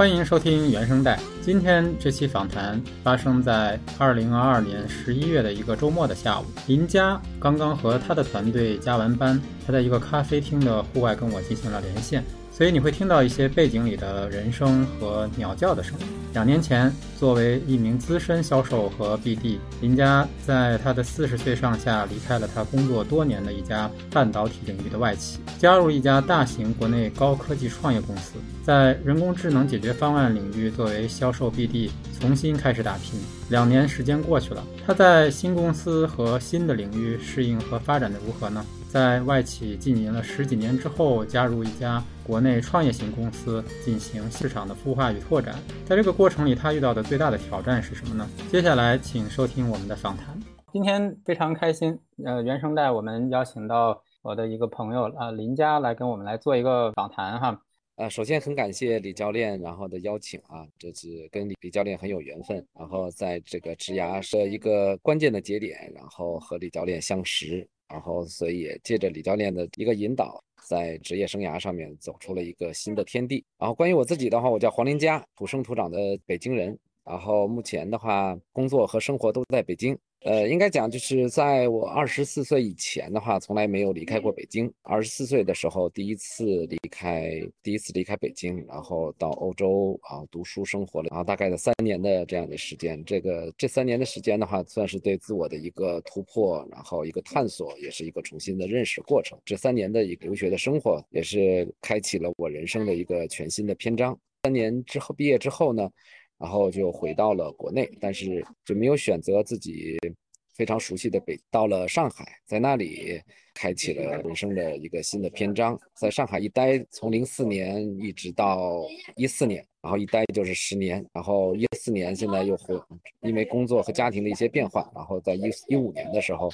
欢迎收听原声带。今天这期访谈发生在二零二二年十一月的一个周末的下午。林佳刚刚和他的团队加完班，他在一个咖啡厅的户外跟我进行了连线。所以你会听到一些背景里的人声和鸟叫的声音。两年前，作为一名资深销售和 BD，林佳在他的四十岁上下离开了他工作多年的一家半导体领域的外企，加入一家大型国内高科技创业公司，在人工智能解决方案领域作为销售 BD 重新开始打拼。两年时间过去了，他在新公司和新的领域适应和发展的如何呢？在外企经营了十几年之后，加入一家国内创业型公司进行市场的孵化与拓展。在这个过程里，他遇到的最大的挑战是什么呢？接下来，请收听我们的访谈。今天非常开心，呃，原声带我们邀请到我的一个朋友啊林佳来跟我们来做一个访谈哈。呃，首先很感谢李教练然后的邀请啊，这次跟李李教练很有缘分，然后在这个职涯的一个关键的节点，然后和李教练相识。然后，所以借着李教练的一个引导，在职业生涯上面走出了一个新的天地。然后，关于我自己的话，我叫黄林佳，土生土长的北京人。然后目前的话，工作和生活都在北京。呃，应该讲就是在我二十四岁以前的话，从来没有离开过北京。二十四岁的时候，第一次离开，第一次离开北京，然后到欧洲啊读书生活了，然后大概的三年的这样的时间。这个这三年的时间的话，算是对自我的一个突破，然后一个探索，也是一个重新的认识过程。这三年的一个留学的生活，也是开启了我人生的一个全新的篇章。三年之后毕业之后呢？然后就回到了国内，但是就没有选择自己非常熟悉的北，到了上海，在那里开启了人生的一个新的篇章。在上海一待，从零四年一直到一四年，然后一待就是十年。然后一四年现在又回，因为工作和家庭的一些变化，然后在一一五年的时候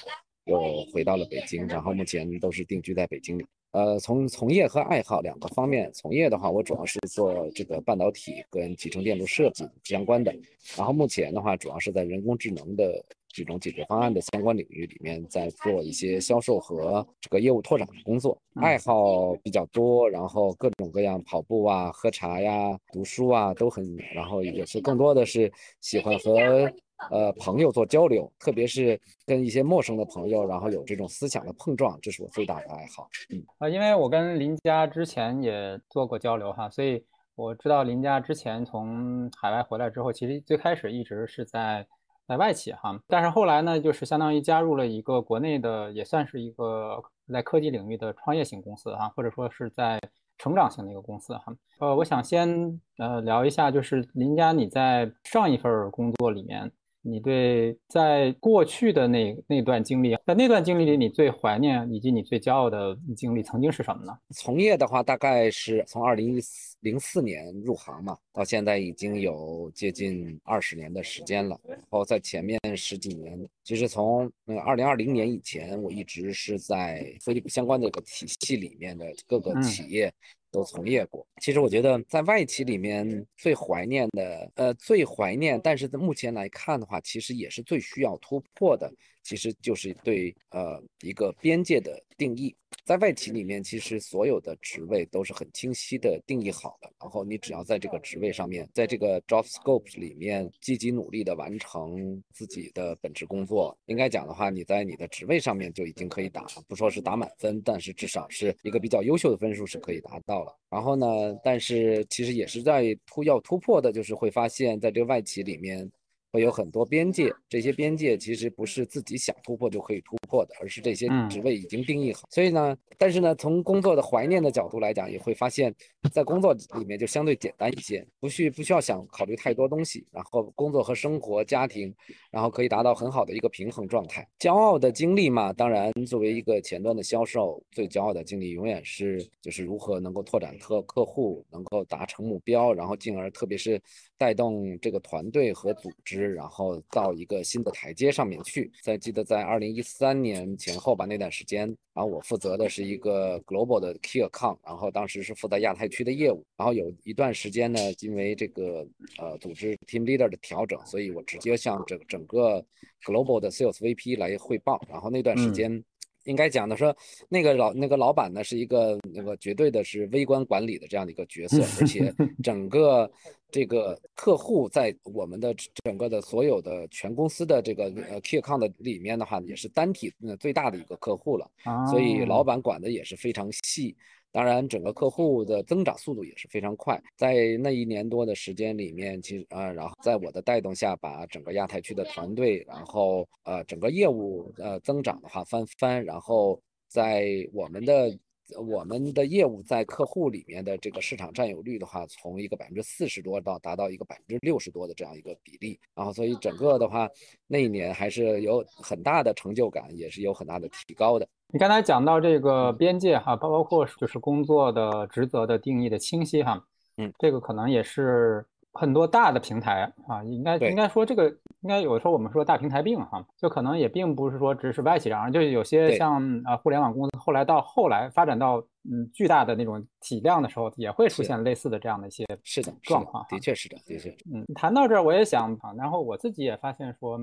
又回到了北京，然后目前都是定居在北京里。呃，从从业和爱好两个方面，从业的话，我主要是做这个半导体跟集成电路设计相关的，然后目前的话，主要是在人工智能的这种解决方案的相关领域里面，在做一些销售和这个业务拓展的工作。爱好比较多，然后各种各样，跑步啊、喝茶呀、读书啊都很，然后也是更多的是喜欢和。呃，朋友做交流，特别是跟一些陌生的朋友，然后有这种思想的碰撞，这是我最大的爱好。嗯啊，因为我跟林佳之前也做过交流哈，所以我知道林佳之前从海外回来之后，其实最开始一直是在在外企哈，但是后来呢，就是相当于加入了一个国内的，也算是一个在科技领域的创业型公司哈，或者说是在成长型的一个公司哈。呃，我想先呃聊一下，就是林佳你在上一份工作里面。你对在过去的那那段经历，在那段经历里，你最怀念以及你最骄傲的经历曾经是什么呢？从业的话，大概是从二零一四零四年入行嘛，到现在已经有接近二十年的时间了。然后在前面十几年，其实从那二零二零年以前，我一直是在飞利浦相关的一个体系里面的各个企业。都从业过，其实我觉得在外企里面最怀念的，呃，最怀念，但是目前来看的话，其实也是最需要突破的。其实就是对呃一个边界的定义，在外企里面，其实所有的职位都是很清晰的定义好的，然后你只要在这个职位上面，在这个 job scope 里面积极努力的完成自己的本职工作，应该讲的话，你在你的职位上面就已经可以打，不说是打满分，但是至少是一个比较优秀的分数是可以达到了。然后呢，但是其实也是在突要突破的，就是会发现在这个外企里面。会有很多边界，这些边界其实不是自己想突破就可以突破的，而是这些职位已经定义好。所以呢，但是呢，从工作的怀念的角度来讲，也会发现，在工作里面就相对简单一些，不需不需要想考虑太多东西，然后工作和生活、家庭，然后可以达到很好的一个平衡状态。骄傲的经历嘛，当然作为一个前端的销售，最骄傲的经历永远是就是如何能够拓展客客户，能够达成目标，然后进而特别是带动这个团队和组织。然后到一个新的台阶上面去。在记得在二零一三年前后吧，那段时间，然后我负责的是一个 global 的 key account，然后当时是负责亚太区的业务。然后有一段时间呢，因为这个呃组织 team leader 的调整，所以我直接向整整个 global 的 sales VP 来汇报。然后那段时间。应该讲的说，那个老那个老板呢是一个那个绝对的是微观管理的这样的一个角色，而且 整个这个客户在我们的整个的所有的全公司的这个呃 key account 里面的话，也是单体最大的一个客户了，所以老板管的也是非常细。当然，整个客户的增长速度也是非常快，在那一年多的时间里面，其实啊，然后在我的带动下，把整个亚太区的团队，然后呃，整个业务呃增长的话翻番，然后在我们的我们的业务在客户里面的这个市场占有率的话，从一个百分之四十多到达到一个百分之六十多的这样一个比例，然后所以整个的话那一年还是有很大的成就感，也是有很大的提高的。你刚才讲到这个边界哈，包包括就是工作的职责的定义的清晰哈，嗯，这个可能也是很多大的平台啊，应该应该说这个应该有的时候我们说大平台病哈，就可能也并不是说只是外企这样，就有些像啊互联网公司后来到后来发展到嗯巨大的那种体量的时候，也会出现类似的这样的一些是的状况，的确是的，的确，嗯，谈到这儿我也想，然后我自己也发现说，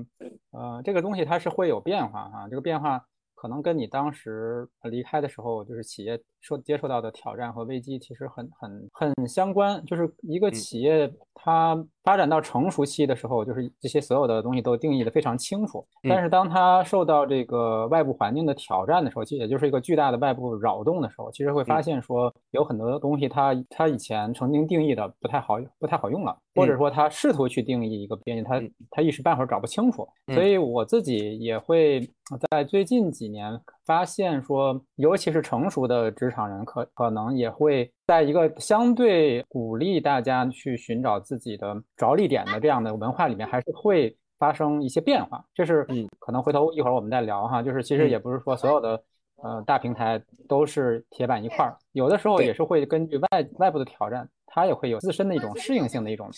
呃，这个东西它是会有变化哈，这个变化。可能跟你当时离开的时候，就是企业受接受到的挑战和危机，其实很很很相关。就是一个企业它发展到成熟期的时候，就是这些所有的东西都定义的非常清楚。但是当它受到这个外部环境的挑战的时候，其实也就是一个巨大的外部扰动的时候，其实会发现说有很多东西它它以前曾经定义的不太好不太好用了，或者说它试图去定义一个边界，它它一时半会儿搞不清楚。所以我自己也会。在最近几年，发现说，尤其是成熟的职场人，可可能也会在一个相对鼓励大家去寻找自己的着力点的这样的文化里面，还是会发生一些变化。这是嗯，可能回头一会儿我们再聊哈。就是其实也不是说所有的呃大平台都是铁板一块儿，有的时候也是会根据外外部的挑战。它也会有自身的一种适应性的一种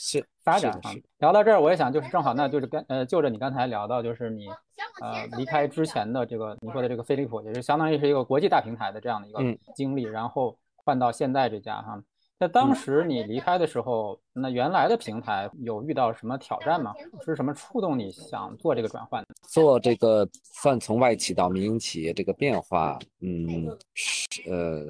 发展哈。聊到这儿，我也想就是正好，那就是跟呃就着你刚才聊到，就是你呃离开之前的这个你说的这个飞利浦，也是相当于是一个国际大平台的这样的一个经历，然后换到现在这家哈。那当时你离开的时候，那原来的平台有遇到什么挑战吗？是什么触动你想做这个转换？做这个算从外企到民营企业这个变化，嗯，是呃。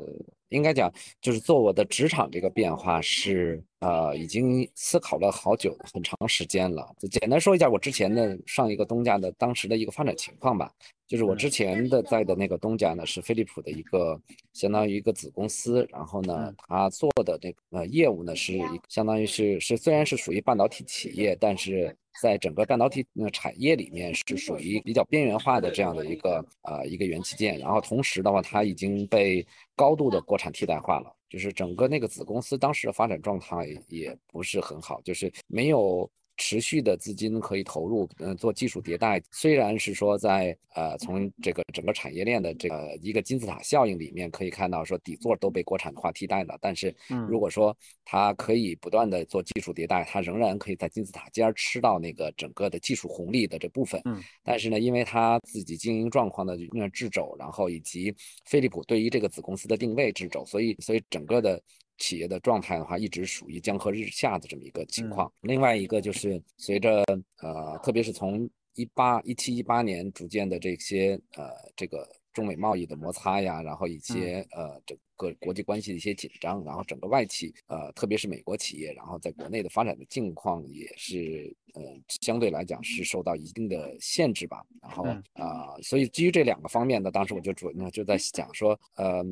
应该讲，就是做我的职场这个变化是，呃，已经思考了好久、很长时间了。就简单说一下我之前的上一个东家的当时的一个发展情况吧。就是我之前的在的那个东家呢，是飞利浦的一个相当于一个子公司，然后呢，他做的这个呃业务呢，是一相当于是是虽然是属于半导体企业，但是。在整个半导体产业里面是属于比较边缘化的这样的一个呃一个元器件，然后同时的话，它已经被高度的国产替代化了，就是整个那个子公司当时的发展状态也不是很好，就是没有。持续的资金可以投入，嗯，做技术迭代。虽然是说在呃，从这个整个产业链的这个一个金字塔效应里面可以看到，说底座都被国产化替代了。但是，如果说它可以不断的做技术迭代，它仍然可以在金字塔尖吃到那个整个的技术红利的这部分。嗯。但是呢，因为它自己经营状况的那掣肘，然后以及飞利浦对于这个子公司的定位掣肘，所以所以整个的。企业的状态的话，一直属于江河日下的这么一个情况。另外一个就是随着呃，特别是从一八一七一八年逐渐的这些呃这个中美贸易的摩擦呀，然后一些呃整个国际关系的一些紧张，然后整个外企呃特别是美国企业，然后在国内的发展的境况也是呃相对来讲是受到一定的限制吧。然后啊，所以基于这两个方面呢，当时我就主就在想说，呃，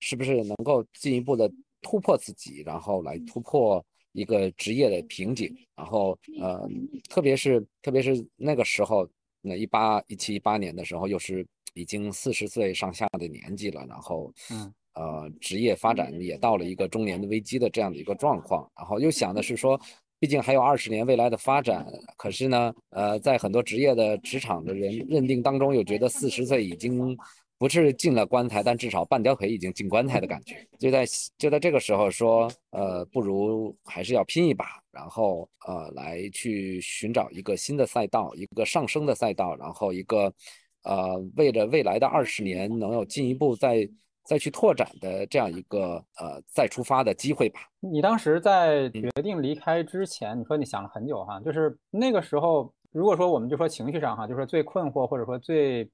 是不是能够进一步的。突破自己，然后来突破一个职业的瓶颈，然后呃，特别是特别是那个时候，那一八一七一八年的时候，又是已经四十岁上下的年纪了，然后嗯。呃，职业发展也到了一个中年的危机的这样的一个状况，然后又想的是说，毕竟还有二十年未来的发展，可是呢，呃，在很多职业的职场的人认定当中，又觉得四十岁已经。不是进了棺材，但至少半条腿已经进棺材的感觉。就在就在这个时候说，呃，不如还是要拼一把，然后呃，来去寻找一个新的赛道，一个上升的赛道，然后一个呃，为了未来的二十年能有进一步再再去拓展的这样一个呃再出发的机会吧。你当时在决定离开之前，你说你想了很久哈，就是那个时候，如果说我们就说情绪上哈，就说最困惑或者说最。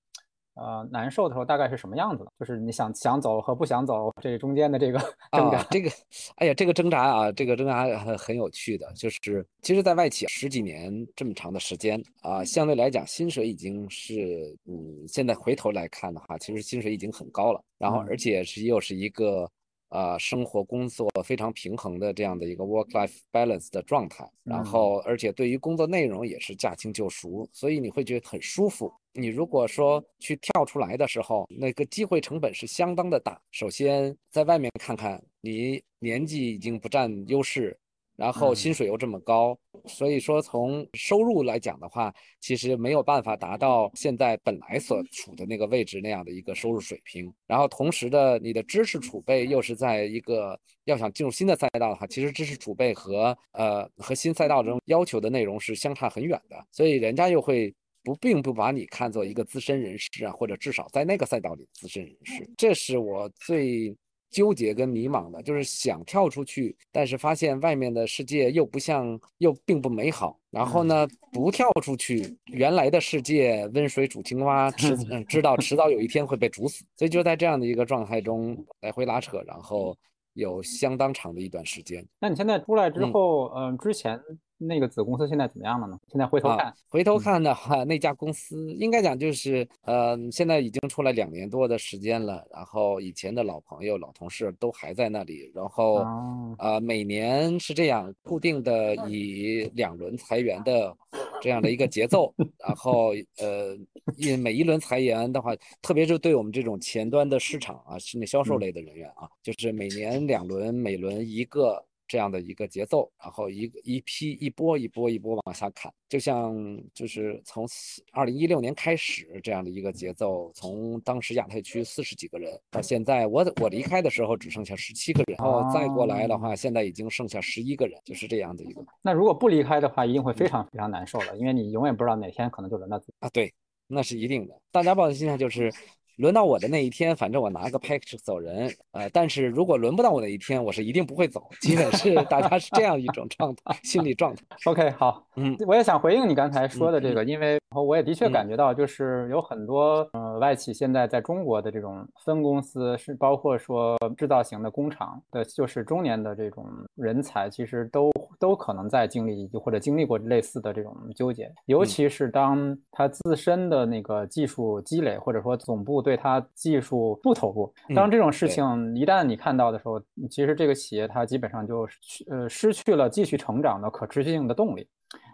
呃难受的时候，大概是什么样子的？就是你想想走和不想走这中间的这个挣扎。这个，哎呀，这个挣扎啊，这个挣扎很很有趣的，就是其实，在外企十几年这么长的时间啊，相对来讲，薪水已经是，嗯，现在回头来看的话，其实薪水已经很高了，然后而且是又是一个。呃，生活工作非常平衡的这样的一个 work-life balance 的状态，然后而且对于工作内容也是驾轻就熟，所以你会觉得很舒服。你如果说去跳出来的时候，那个机会成本是相当的大。首先在外面看看，你年纪已经不占优势。然后薪水又这么高，所以说从收入来讲的话，其实没有办法达到现在本来所处的那个位置那样的一个收入水平。然后同时的，你的知识储备又是在一个要想进入新的赛道的话，其实知识储备和呃和新赛道中要求的内容是相差很远的，所以人家又会不并不把你看作一个资深人士啊，或者至少在那个赛道里资深人士。这是我最。纠结跟迷茫的，就是想跳出去，但是发现外面的世界又不像，又并不美好。然后呢，不跳出去，原来的世界温水煮青蛙，迟嗯 知道迟早有一天会被煮死。所以就在这样的一个状态中来回拉扯，然后有相当长的一段时间。那你现在出来之后，嗯，之前。那个子公司现在怎么样了呢？现在回头看，回头看的话，那家公司应该讲就是，呃，现在已经出来两年多的时间了。然后以前的老朋友、老同事都还在那里。然后，呃，每年是这样固定的以两轮裁员的这样的一个节奏。然后，呃，因每一轮裁员的话，特别是对我们这种前端的市场啊，是那销售类的人员啊，就是每年两轮，每轮一个。这样的一个节奏，然后一个一批一波一波一波往下砍，就像就是从二零一六年开始这样的一个节奏，从当时亚太区四十几个人，到现在我我离开的时候只剩下十七个人，然后再过来的话，现在已经剩下十一个人，就是这样的一个。那如果不离开的话，一定会非常非常难受的，因为你永远不知道哪天可能就轮到自己啊。对，那是一定的。大家抱的心态就是。轮到我的那一天，反正我拿个 package 走人，呃，但是如果轮不到我的一天，我是一定不会走，基本是大家是这样一种状态，心理状态。OK，好，嗯，我也想回应你刚才说的这个，因为我也的确感觉到，就是有很多呃外企现在在中国的这种分公司，是包括说制造型的工厂的，就是中年的这种人才，其实都都可能在经历或者经历过类似的这种纠结，尤其是当他自身的那个技术积累，或者说总部。对他技术不投入，当这种事情一旦你看到的时候，其实这个企业它基本上就呃失去了继续成长的可持续性的动力，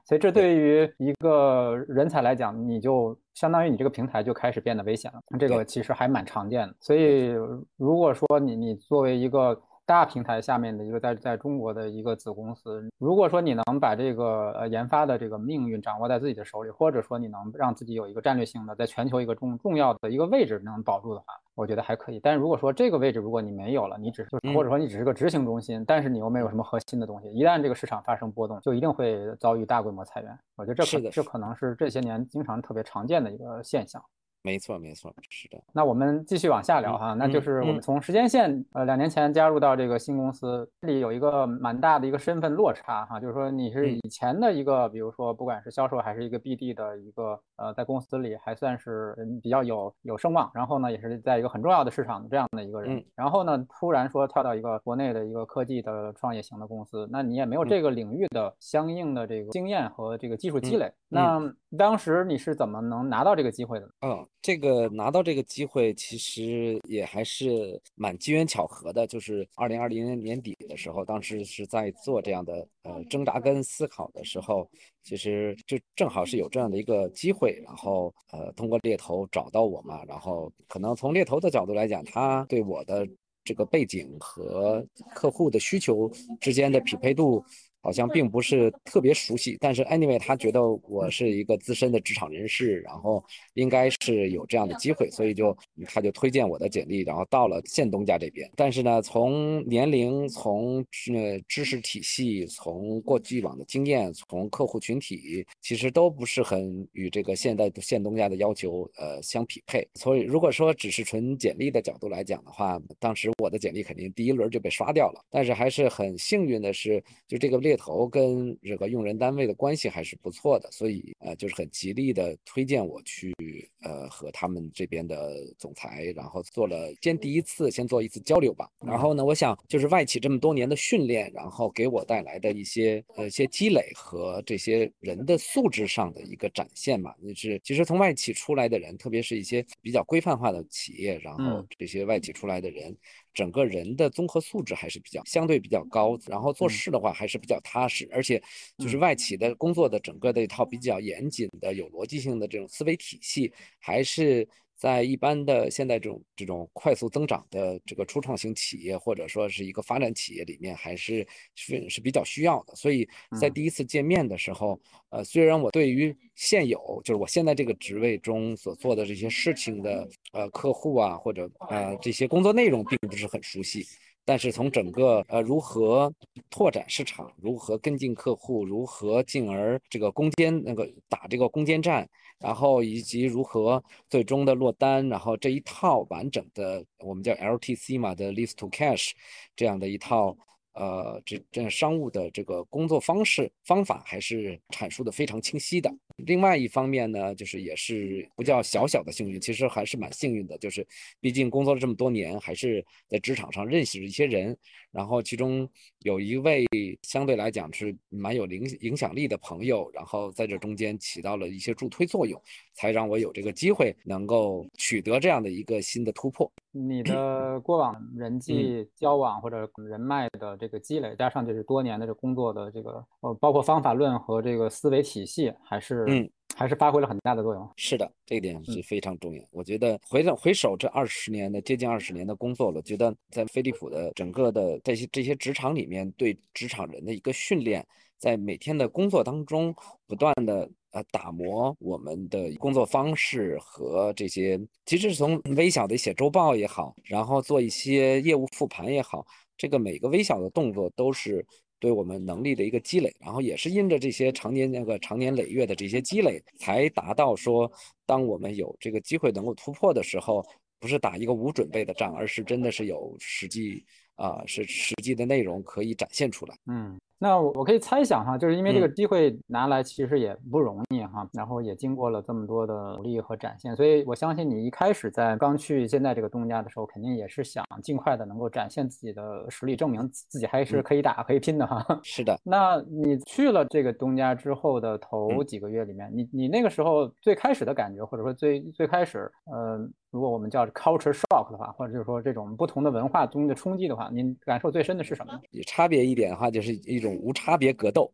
所以这对于一个人才来讲，你就相当于你这个平台就开始变得危险了。这个其实还蛮常见的。所以如果说你你作为一个大平台下面的一个在在中国的一个子公司，如果说你能把这个呃研发的这个命运掌握在自己的手里，或者说你能让自己有一个战略性的在全球一个重重要的一个位置能保住的话，我觉得还可以。但如果说这个位置如果你没有了，你只是或者说你只是个执行中心，但是你又没有什么核心的东西，一旦这个市场发生波动，就一定会遭遇大规模裁员。我觉得这可这可能是这些年经常特别常见的一个现象。没错，没错，是的。那我们继续往下聊哈，那就是我们从时间线，呃，两年前加入到这个新公司，这里有一个蛮大的一个身份落差哈，就是说你是以前的一个，比如说不管是销售还是一个 BD 的一个，呃，在公司里还算是比较有有声望，然后呢，也是在一个很重要的市场这样的一个人，然后呢，突然说跳到一个国内的一个科技的创业型的公司，那你也没有这个领域的相应的这个经验和这个技术积累，那当时你是怎么能拿到这个机会的？嗯。这个拿到这个机会，其实也还是蛮机缘巧合的。就是二零二零年年底的时候，当时是在做这样的呃挣扎跟思考的时候，其实就正好是有这样的一个机会，然后呃通过猎头找到我嘛，然后可能从猎头的角度来讲，他对我的这个背景和客户的需求之间的匹配度。好像并不是特别熟悉，但是 anyway，他觉得我是一个资深的职场人士，然后应该是有这样的机会，所以就他就推荐我的简历，然后到了现东家这边。但是呢，从年龄、从呃知识体系、从过去往的经验、从客户群体，其实都不是很与这个现在现东家的要求呃相匹配。所以如果说只是纯简历的角度来讲的话，当时我的简历肯定第一轮就被刷掉了。但是还是很幸运的是，就这个列。猎头跟这个用人单位的关系还是不错的，所以呃就是很极力的推荐我去呃和他们这边的总裁，然后做了先第一次先做一次交流吧。然后呢，我想就是外企这么多年的训练，然后给我带来的一些呃一些积累和这些人的素质上的一个展现嘛，就是其实从外企出来的人，特别是一些比较规范化的企业，然后这些外企出来的人。整个人的综合素质还是比较相对比较高，然后做事的话还是比较踏实，而且就是外企的工作的整个的一套比较严谨的、有逻辑性的这种思维体系，还是。在一般的现在这种这种快速增长的这个初创型企业，或者说是一个发展企业里面，还是是是比较需要的。所以在第一次见面的时候，呃，虽然我对于现有就是我现在这个职位中所做的这些事情的呃客户啊，或者呃这些工作内容并不是很熟悉。但是从整个呃如何拓展市场，如何跟进客户，如何进而这个攻坚那个打这个攻坚战，然后以及如何最终的落单，然后这一套完整的我们叫 LTC 嘛的 List to Cash 这样的一套。呃，这这商务的这个工作方式方法还是阐述的非常清晰的。另外一方面呢，就是也是不叫小小的幸运，其实还是蛮幸运的，就是毕竟工作了这么多年，还是在职场上认识了一些人。然后其中有一位相对来讲是蛮有影影响力的朋友，然后在这中间起到了一些助推作用，才让我有这个机会能够取得这样的一个新的突破。你的过往人际交往或者人脉的这个积累，加上就是多年的这工作的这个呃，包括方法论和这个思维体系，还是嗯。还是发挥了很大的作用。是的，这一点是非常重要。我觉得回首回首这二十年的接近二十年的工作了，觉得在飞利浦的整个的这些这些职场里面，对职场人的一个训练，在每天的工作当中不断的呃打磨我们的工作方式和这些，其实是从微小的写周报也好，然后做一些业务复盘也好，这个每个微小的动作都是。对我们能力的一个积累，然后也是因着这些常年那个长年累月的这些积累，才达到说，当我们有这个机会能够突破的时候，不是打一个无准备的仗，而是真的是有实际啊，是实际的内容可以展现出来。嗯。那我可以猜想哈，就是因为这个机会拿来其实也不容易哈，然后也经过了这么多的努力和展现，所以我相信你一开始在刚去现在这个东家的时候，肯定也是想尽快的能够展现自己的实力，证明自己还是可以打可以拼的哈。是的，那你去了这个东家之后的头几个月里面，你你那个时候最开始的感觉，或者说最最开始，呃。如果我们叫 culture shock 的话，或者就是说这种不同的文化中的冲击的话，您感受最深的是什么？有差别一点的话，就是一种无差别格斗，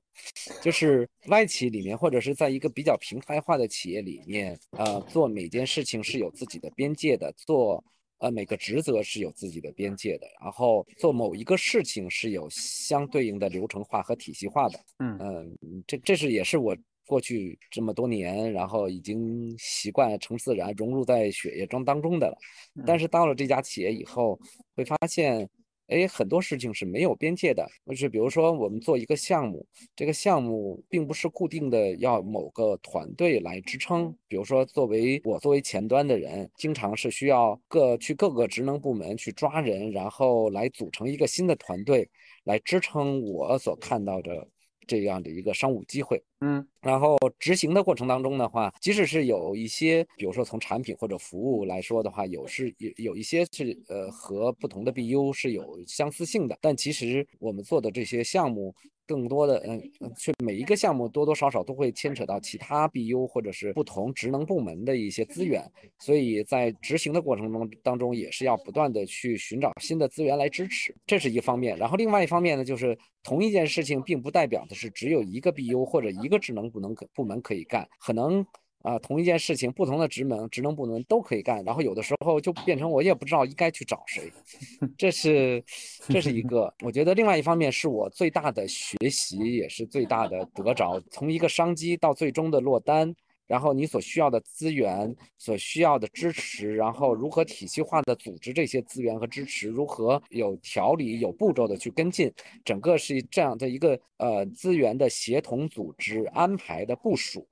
就是外企里面或者是在一个比较平台化的企业里面，呃，做每件事情是有自己的边界的，做呃每个职责是有自己的边界的，然后做某一个事情是有相对应的流程化和体系化的。嗯嗯，这这是也是我。过去这么多年，然后已经习惯成自然融入在血液中当中的了。但是到了这家企业以后，会发现，哎，很多事情是没有边界的。就是比如说，我们做一个项目，这个项目并不是固定的要某个团队来支撑。比如说，作为我作为前端的人，经常是需要各去各个职能部门去抓人，然后来组成一个新的团队来支撑我所看到的。这样的一个商务机会，嗯，然后执行的过程当中的话，即使是有一些，比如说从产品或者服务来说的话，有是有有一些是呃和不同的 BU 是有相似性的，但其实我们做的这些项目。更多的嗯，去每一个项目多多少少都会牵扯到其他 BU 或者是不同职能部门的一些资源，所以在执行的过程中当中也是要不断的去寻找新的资源来支持，这是一方面。然后另外一方面呢，就是同一件事情并不代表的是只有一个 BU 或者一个职能部能可部门可以干，可能。啊，同一件事情，不同的职能、职能部门都可以干，然后有的时候就变成我也不知道应该去找谁，这是这是一个。我觉得另外一方面是我最大的学习，也是最大的得着，从一个商机到最终的落单。然后你所需要的资源，所需要的支持，然后如何体系化的组织这些资源和支持，如何有条理、有步骤的去跟进，整个是这样的一个呃资源的协同组织安排的部署，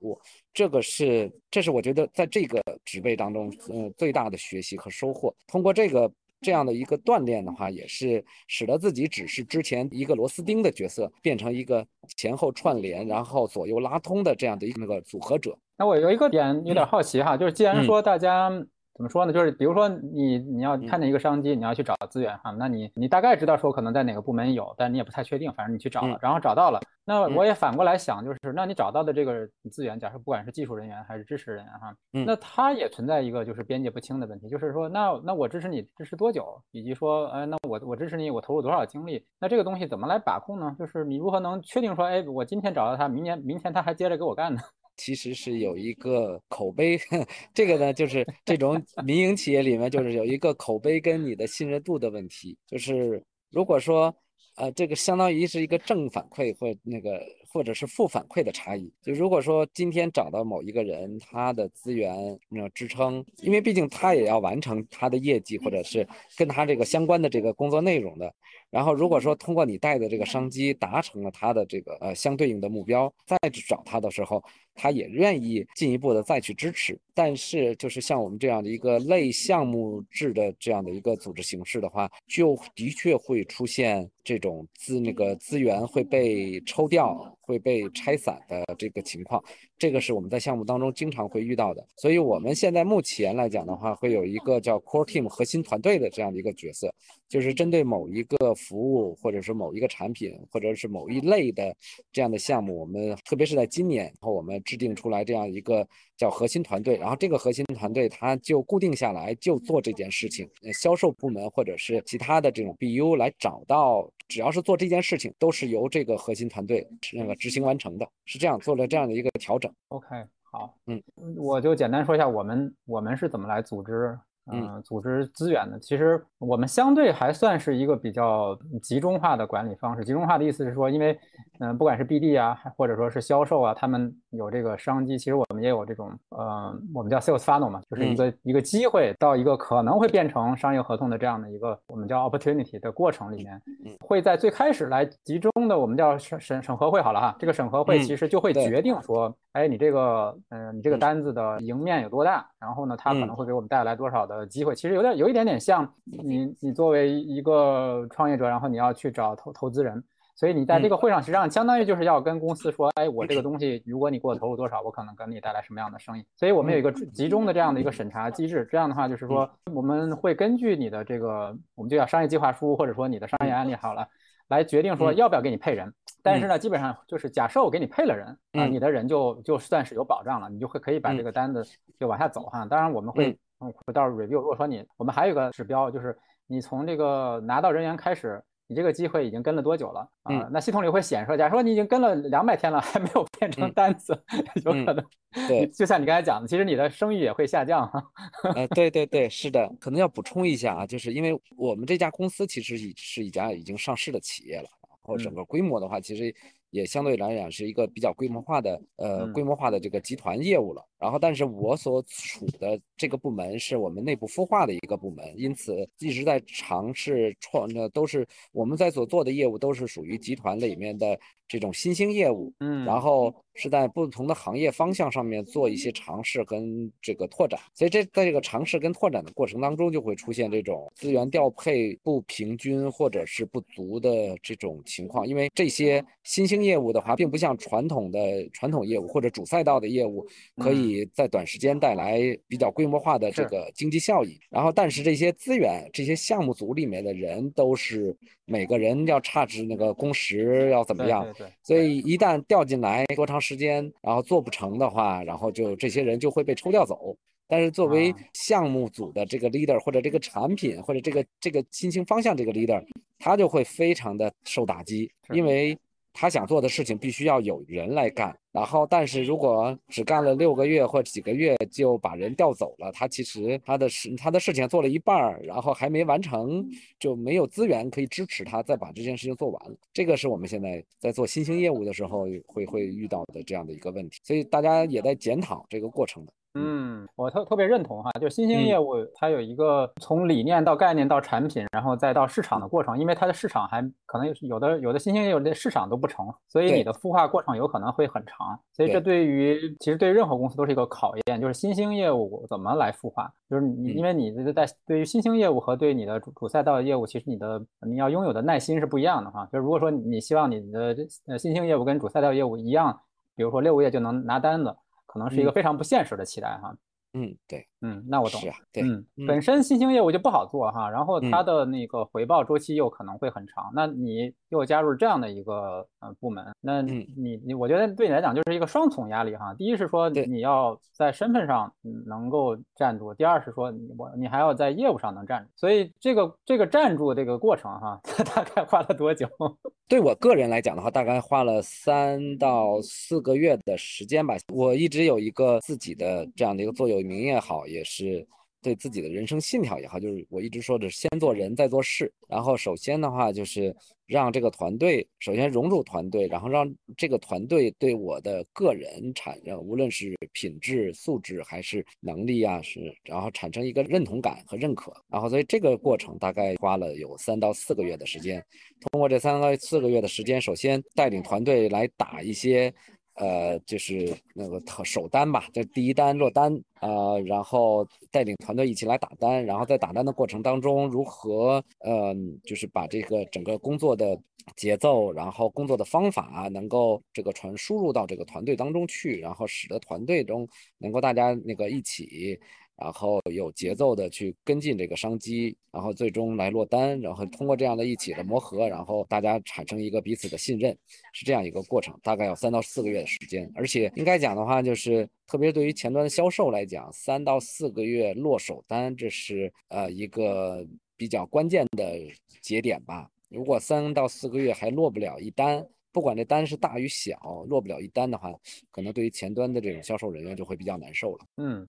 这个是这是我觉得在这个职位当中，呃最大的学习和收获。通过这个这样的一个锻炼的话，也是使得自己只是之前一个螺丝钉的角色，变成一个前后串联，然后左右拉通的这样的一个那个组合者。那我有一个点有点好奇哈，就是既然说大家。怎么说呢？就是比如说你你要看见一个商机，你要去找资源哈，那你你大概知道说可能在哪个部门有，但你也不太确定，反正你去找了，然后找到了。那我也反过来想，就是那你找到的这个资源，假设不管是技术人员还是支持人员哈，那他也存在一个就是边界不清的问题，就是说那那我支持你支持多久，以及说哎那我我支持你我投入多少精力，那这个东西怎么来把控呢？就是你如何能确定说哎我今天找到他，明年明天他还接着给我干呢？其实是有一个口碑，这个呢，就是 这种民营企业里面，就是有一个口碑跟你的信任度的问题。就是如果说，呃，这个相当于是一个正反馈或那个。或者是负反馈的差异，就如果说今天找到某一个人，他的资源那支撑，因为毕竟他也要完成他的业绩，或者是跟他这个相关的这个工作内容的。然后如果说通过你带的这个商机达成了他的这个呃相对应的目标，再去找他的时候，他也愿意进一步的再去支持。但是就是像我们这样的一个类项目制的这样的一个组织形式的话，就的确会出现这种资那个资源会被抽掉。会被拆散的这个情况，这个是我们在项目当中经常会遇到的。所以，我们现在目前来讲的话，会有一个叫 core team 核心团队的这样的一个角色，就是针对某一个服务，或者是某一个产品，或者是某一类的这样的项目，我们特别是在今年，然后我们制定出来这样一个叫核心团队，然后这个核心团队它就固定下来，就做这件事情。销售部门或者是其他的这种 BU 来找到。只要是做这件事情，都是由这个核心团队那个执行完成的，是这样做了这样的一个调整。OK，好，嗯，我就简单说一下我们我们是怎么来组织。嗯，组织资源的，其实我们相对还算是一个比较集中化的管理方式。集中化的意思是说，因为，嗯，不管是 BD 啊，或者说是销售啊，他们有这个商机，其实我们也有这种，呃，我们叫 sales funnel 嘛，就是一个一个机会到一个可能会变成商业合同的这样的一个我们叫 opportunity 的过程里面，会在最开始来集中的我们叫审审审核会好了哈，这个审核会其实就会决定说。哎，你这个，嗯，你这个单子的赢面有多大？然后呢，它可能会给我们带来多少的机会？其实有点有一点点像你，你作为一个创业者，然后你要去找投投资人，所以你在这个会上实际上相当于就是要跟公司说，哎，我这个东西，如果你给我投入多少，我可能给你带来什么样的生意？所以我们有一个集中的这样的一个审查机制。这样的话，就是说我们会根据你的这个，我们就叫商业计划书，或者说你的商业案例好了，来决定说要不要给你配人。但是呢，基本上就是假设我给你配了人啊，你的人就就算是有保障了，你就会可以把这个单子就往下走哈。当然我们会嗯到 review，如果说你我们还有一个指标，就是你从这个拿到人员开始，你这个机会已经跟了多久了啊？那系统里会显示，假如说你已经跟了两百天了，还没有变成单子，有可能对，就像你刚才讲的，其实你的声誉也会下降哈。呃，对对对，是的，可能要补充一下啊，就是因为我们这家公司其实已是一家已经上市的企业了。或整个规模的话，其实也相对来讲是一个比较规模化的，呃，规模化的这个集团业务了。然后，但是我所处的这个部门是我们内部孵化的一个部门，因此一直在尝试创，那都是我们在所做的业务都是属于集团里面的这种新兴业务。嗯，然后是在不同的行业方向上面做一些尝试跟这个拓展。所以这在这个尝试跟拓展的过程当中，就会出现这种资源调配不平均或者是不足的这种情况。因为这些新兴业务的话，并不像传统的传统业务或者主赛道的业务可以。在短时间带来比较规模化的这个经济效益，然后但是这些资源、这些项目组里面的人都是每个人要差值那个工时要怎么样？对，所以一旦调进来多长时间，然后做不成的话，然后就这些人就会被抽调走。但是作为项目组的这个 leader 或者这个产品或者这个这个新兴方向这个 leader，他就会非常的受打击，因为。他想做的事情必须要有人来干，然后但是如果只干了六个月或几个月就把人调走了，他其实他的事他的事情做了一半儿，然后还没完成，就没有资源可以支持他再把这件事情做完。这个是我们现在在做新兴业务的时候会会遇到的这样的一个问题，所以大家也在检讨这个过程的。嗯，我特特别认同哈，就新兴业务它有一个从理念到概念到产品，然后再到市场的过程，因为它的市场还可能有的有的新兴业务的市场都不成，所以你的孵化过程有可能会很长，所以这对。于其实对任何公司都是一个考验，就是新兴业务怎么来孵化，就是你因为你这在对于新兴业务和对你的主主赛道的业务，其实你的你要拥有的耐心是不一样的哈，就是如果说你希望你的呃新兴业务跟主赛道业务一样，比如说六个月就能拿单子。可能是一个非常不现实的期待哈。嗯，对，嗯，那我懂。是啊，对，嗯，本身新兴业务就不好做哈，然后它的那个回报周期又可能会很长。那你又加入这样的一个呃部门，那你你，我觉得对你来讲就是一个双重压力哈。第一是说你要在身份上能够站住，第二是说你我你还要在业务上能站住。所以这个这个站住这个过程哈，大概花了多久？对我个人来讲的话，大概花了三到四个月的时间吧。我一直有一个自己的这样的一个座右铭也好，也是。对自己的人生信条也好，就是我一直说的，先做人，再做事。然后首先的话，就是让这个团队首先融入团队，然后让这个团队对我的个人产生，无论是品质、素质还是能力啊，是然后产生一个认同感和认可。然后所以这个过程大概花了有三到四个月的时间。通过这三到四个月的时间，首先带领团队来打一些。呃，就是那个首单吧，这第一单落单，呃，然后带领团队一起来打单，然后在打单的过程当中，如何，呃，就是把这个整个工作的节奏，然后工作的方法，能够这个传输入到这个团队当中去，然后使得团队中能够大家那个一起。然后有节奏的去跟进这个商机，然后最终来落单，然后通过这样的一起的磨合，然后大家产生一个彼此的信任，是这样一个过程，大概要三到四个月的时间。而且应该讲的话，就是特别对于前端的销售来讲，三到四个月落手单，这是呃一个比较关键的节点吧。如果三到四个月还落不了一单，不管这单是大与小，落不了一单的话，可能对于前端的这种销售人员就会比较难受了。嗯。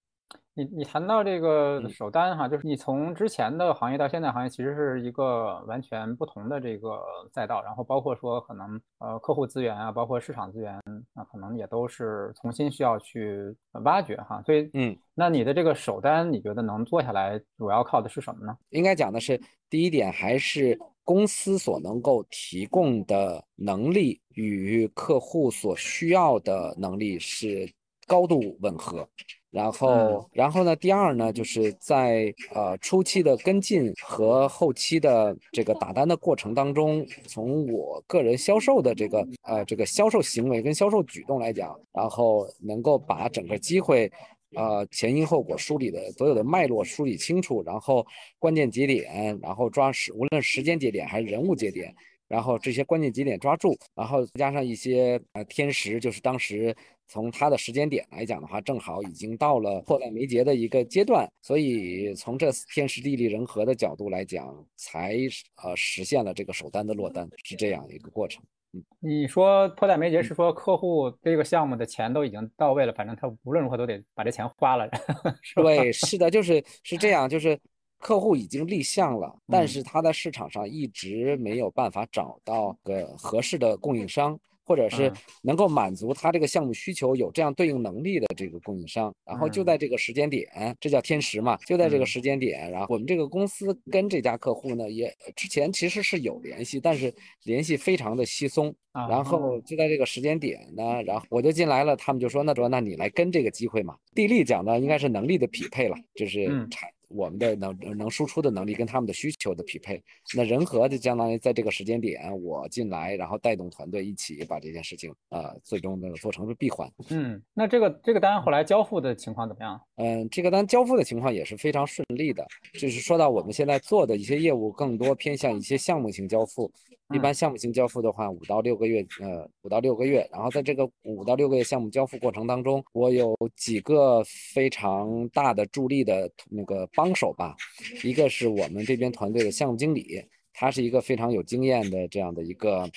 你你谈到这个首单哈，就是你从之前的行业到现在行业，其实是一个完全不同的这个赛道，然后包括说可能呃客户资源啊，包括市场资源啊，可能也都是重新需要去挖掘哈。所以嗯，那你的这个首单，你觉得能做下来，主要靠的是什么呢？应该讲的是第一点，还是公司所能够提供的能力与客户所需要的能力是高度吻合。然后，然后呢？第二呢，就是在呃初期的跟进和后期的这个打单的过程当中，从我个人销售的这个呃这个销售行为跟销售举动来讲，然后能够把整个机会，呃前因后果梳理的所有的脉络梳理清楚，然后关键节点，然后抓时无论时间节点还是人物节点。然后这些关键节点抓住，然后加上一些呃天时，就是当时从它的时间点来讲的话，正好已经到了迫在眉睫的一个阶段，所以从这天时地利人和的角度来讲，才呃实现了这个首单的落单，是这样一个过程。嗯，你说迫在眉睫是说客户这个项目的钱都已经到位了，反正他无论如何都得把这钱花了，是吧？对，是的，就是是这样，就是。客户已经立项了，但是他在市场上一直没有办法找到个合适的供应商，或者是能够满足他这个项目需求、有这样对应能力的这个供应商。然后就在这个时间点，这叫天时嘛，就在这个时间点，然后我们这个公司跟这家客户呢，也之前其实是有联系，但是联系非常的稀松。然后就在这个时间点呢，然后我就进来了，他们就说：“那说那你来跟这个机会嘛。”地利讲的应该是能力的匹配了，就是产。我们的能能输出的能力跟他们的需求的匹配，那人和就相当于在这个时间点我进来，然后带动团队一起把这件事情啊最终的做成是闭环。嗯，那这个这个单后来交付的情况怎么样？嗯，这个单交付的情况也是非常顺利的。就是说到我们现在做的一些业务，更多偏向一些项目型交付。一般项目型交付的话，五到六个月，呃，五到六个月。然后在这个五到六个月项目交付过程当中，我有几个非常大的助力的那个帮手吧。一个是我们这边团队的项目经理，他是一个非常有经验的这样的一个，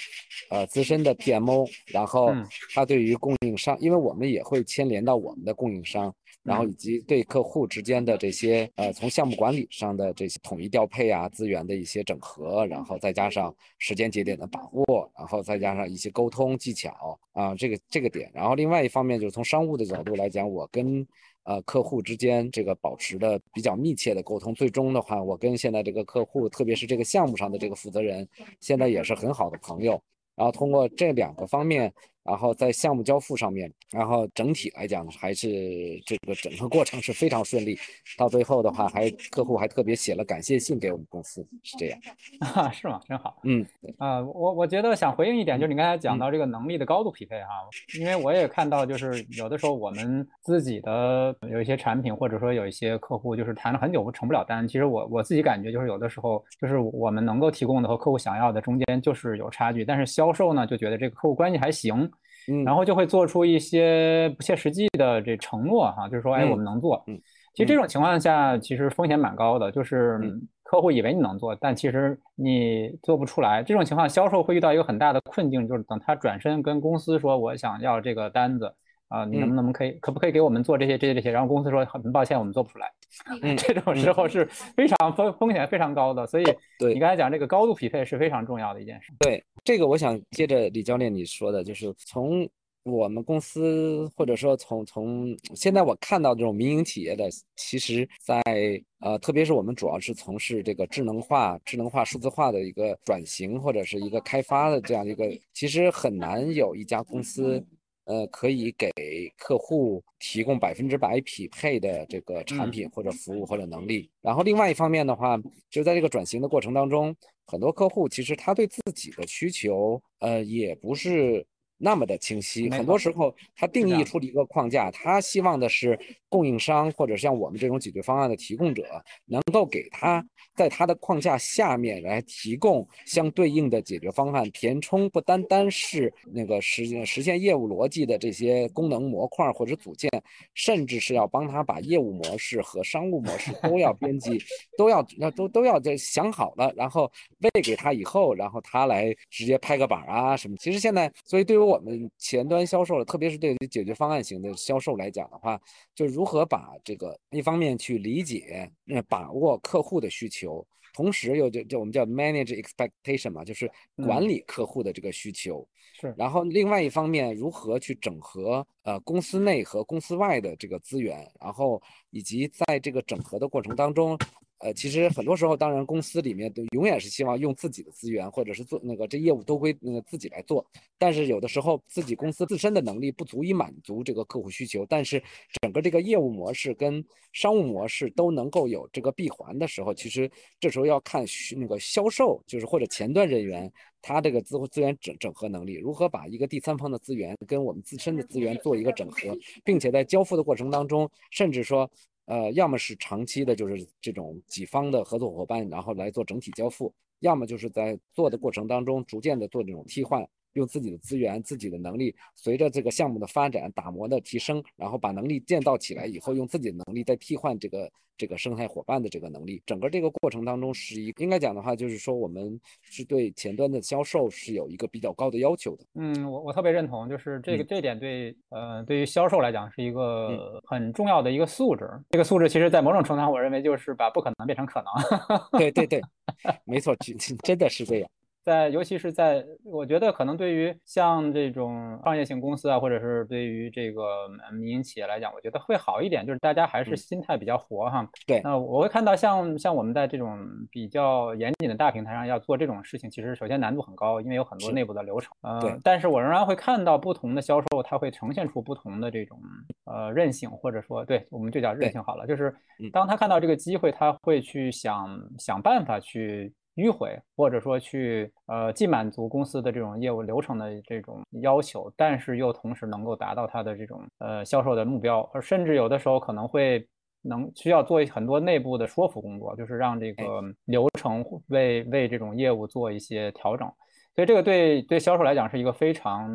呃，资深的 PMO。然后他对于供应商，因为我们也会牵连到我们的供应商。然后以及对客户之间的这些呃，从项目管理上的这些统一调配啊，资源的一些整合，然后再加上时间节点的把握，然后再加上一些沟通技巧啊，这个这个点。然后另外一方面就是从商务的角度来讲，我跟呃客户之间这个保持的比较密切的沟通。最终的话，我跟现在这个客户，特别是这个项目上的这个负责人，现在也是很好的朋友。然后通过这两个方面。然后在项目交付上面，然后整体来讲还是这个整个过程是非常顺利。到最后的话，还客户还特别写了感谢信给我们公司，是这样 啊？是吗？真好。嗯，啊，我我觉得想回应一点，就是你刚才讲到这个能力的高度匹配哈，因为我也看到，就是有的时候我们自己的有一些产品，或者说有一些客户，就是谈了很久成不了单。其实我我自己感觉就是有的时候，就是我们能够提供的和客户想要的中间就是有差距，但是销售呢就觉得这个客户关系还行。然后就会做出一些不切实际的这承诺哈，就是说，哎，我们能做。嗯，其实这种情况下，其实风险蛮高的，就是客户以为你能做，但其实你做不出来。这种情况，销售会遇到一个很大的困境，就是等他转身跟公司说，我想要这个单子。啊，你能不能可以可不可以给我们做这些这些这些？然后公司说很抱歉，我们做不出来。嗯 这种时候是非常风风险非常高的，所以对你刚才讲这个高度匹配是非常重要的一件事。对这个，我想接着李教练你说的，就是从我们公司或者说从从现在我看到这种民营企业的，其实在呃，特别是我们主要是从事这个智能化、智能化、数字化的一个转型或者是一个开发的这样一个，其实很难有一家公司。呃，可以给客户提供百分之百匹配的这个产品或者服务或者能力。然后另外一方面的话，就在这个转型的过程当中，很多客户其实他对自己的需求，呃，也不是。那么的清晰，很多。时候他定义出了一个框架，他希望的是供应商或者像我们这种解决方案的提供者，能够给他在他的框架下面来提供相对应的解决方案，填充不单单是那个实实现业务逻辑的这些功能模块或者组件，甚至是要帮他把业务模式和商务模式都要编辑，都要要都都要这想好了，然后喂给他以后，然后他来直接拍个板啊什么。其实现在，所以对于我。们前端销售，特别是对于解决方案型的销售来讲的话，就如何把这个一方面去理解、呃把握客户的需求，同时又就就我们叫 manage expectation 嘛，就是管理客户的这个需求。是。然后另外一方面，如何去整合呃公司内和公司外的这个资源，然后以及在这个整合的过程当中。呃，其实很多时候，当然公司里面都永远是希望用自己的资源，或者是做那个这业务都归那个自己来做。但是有的时候自己公司自身的能力不足以满足这个客户需求，但是整个这个业务模式跟商务模式都能够有这个闭环的时候，其实这时候要看那个销售，就是或者前端人员他这个资资源整整合能力，如何把一个第三方的资源跟我们自身的资源做一个整合，并且在交付的过程当中，甚至说。呃，要么是长期的，就是这种几方的合作伙伴，然后来做整体交付；要么就是在做的过程当中，逐渐的做这种替换。用自己的资源、自己的能力，随着这个项目的发展、打磨的提升，然后把能力建造起来以后，用自己的能力再替换这个这个生态伙伴的这个能力。整个这个过程当中，是一应该讲的话，就是说我们是对前端的销售是有一个比较高的要求的。嗯，我我特别认同，就是这个这点对呃对于销售来讲是一个很重要的一个素质。这个素质其实在某种程度上，我认为就是把不可能变成可能。对对对，没错，真真的是这样。在，尤其是在，我觉得可能对于像这种创业型公司啊，或者是对于这个民营企业来讲，我觉得会好一点，就是大家还是心态比较活哈。对，那我会看到像像我们在这种比较严谨的大平台上要做这种事情，其实首先难度很高，因为有很多内部的流程。对，但是我仍然会看到不同的销售，它会呈现出不同的这种呃韧性，或者说，对我们就叫韧性好了，就是当他看到这个机会，他会去想想办法去。迂回，或者说去呃，既满足公司的这种业务流程的这种要求，但是又同时能够达到它的这种呃销售的目标，而甚至有的时候可能会能需要做很多内部的说服工作，就是让这个流程为为这种业务做一些调整。所以这个对对销售来讲是一个非常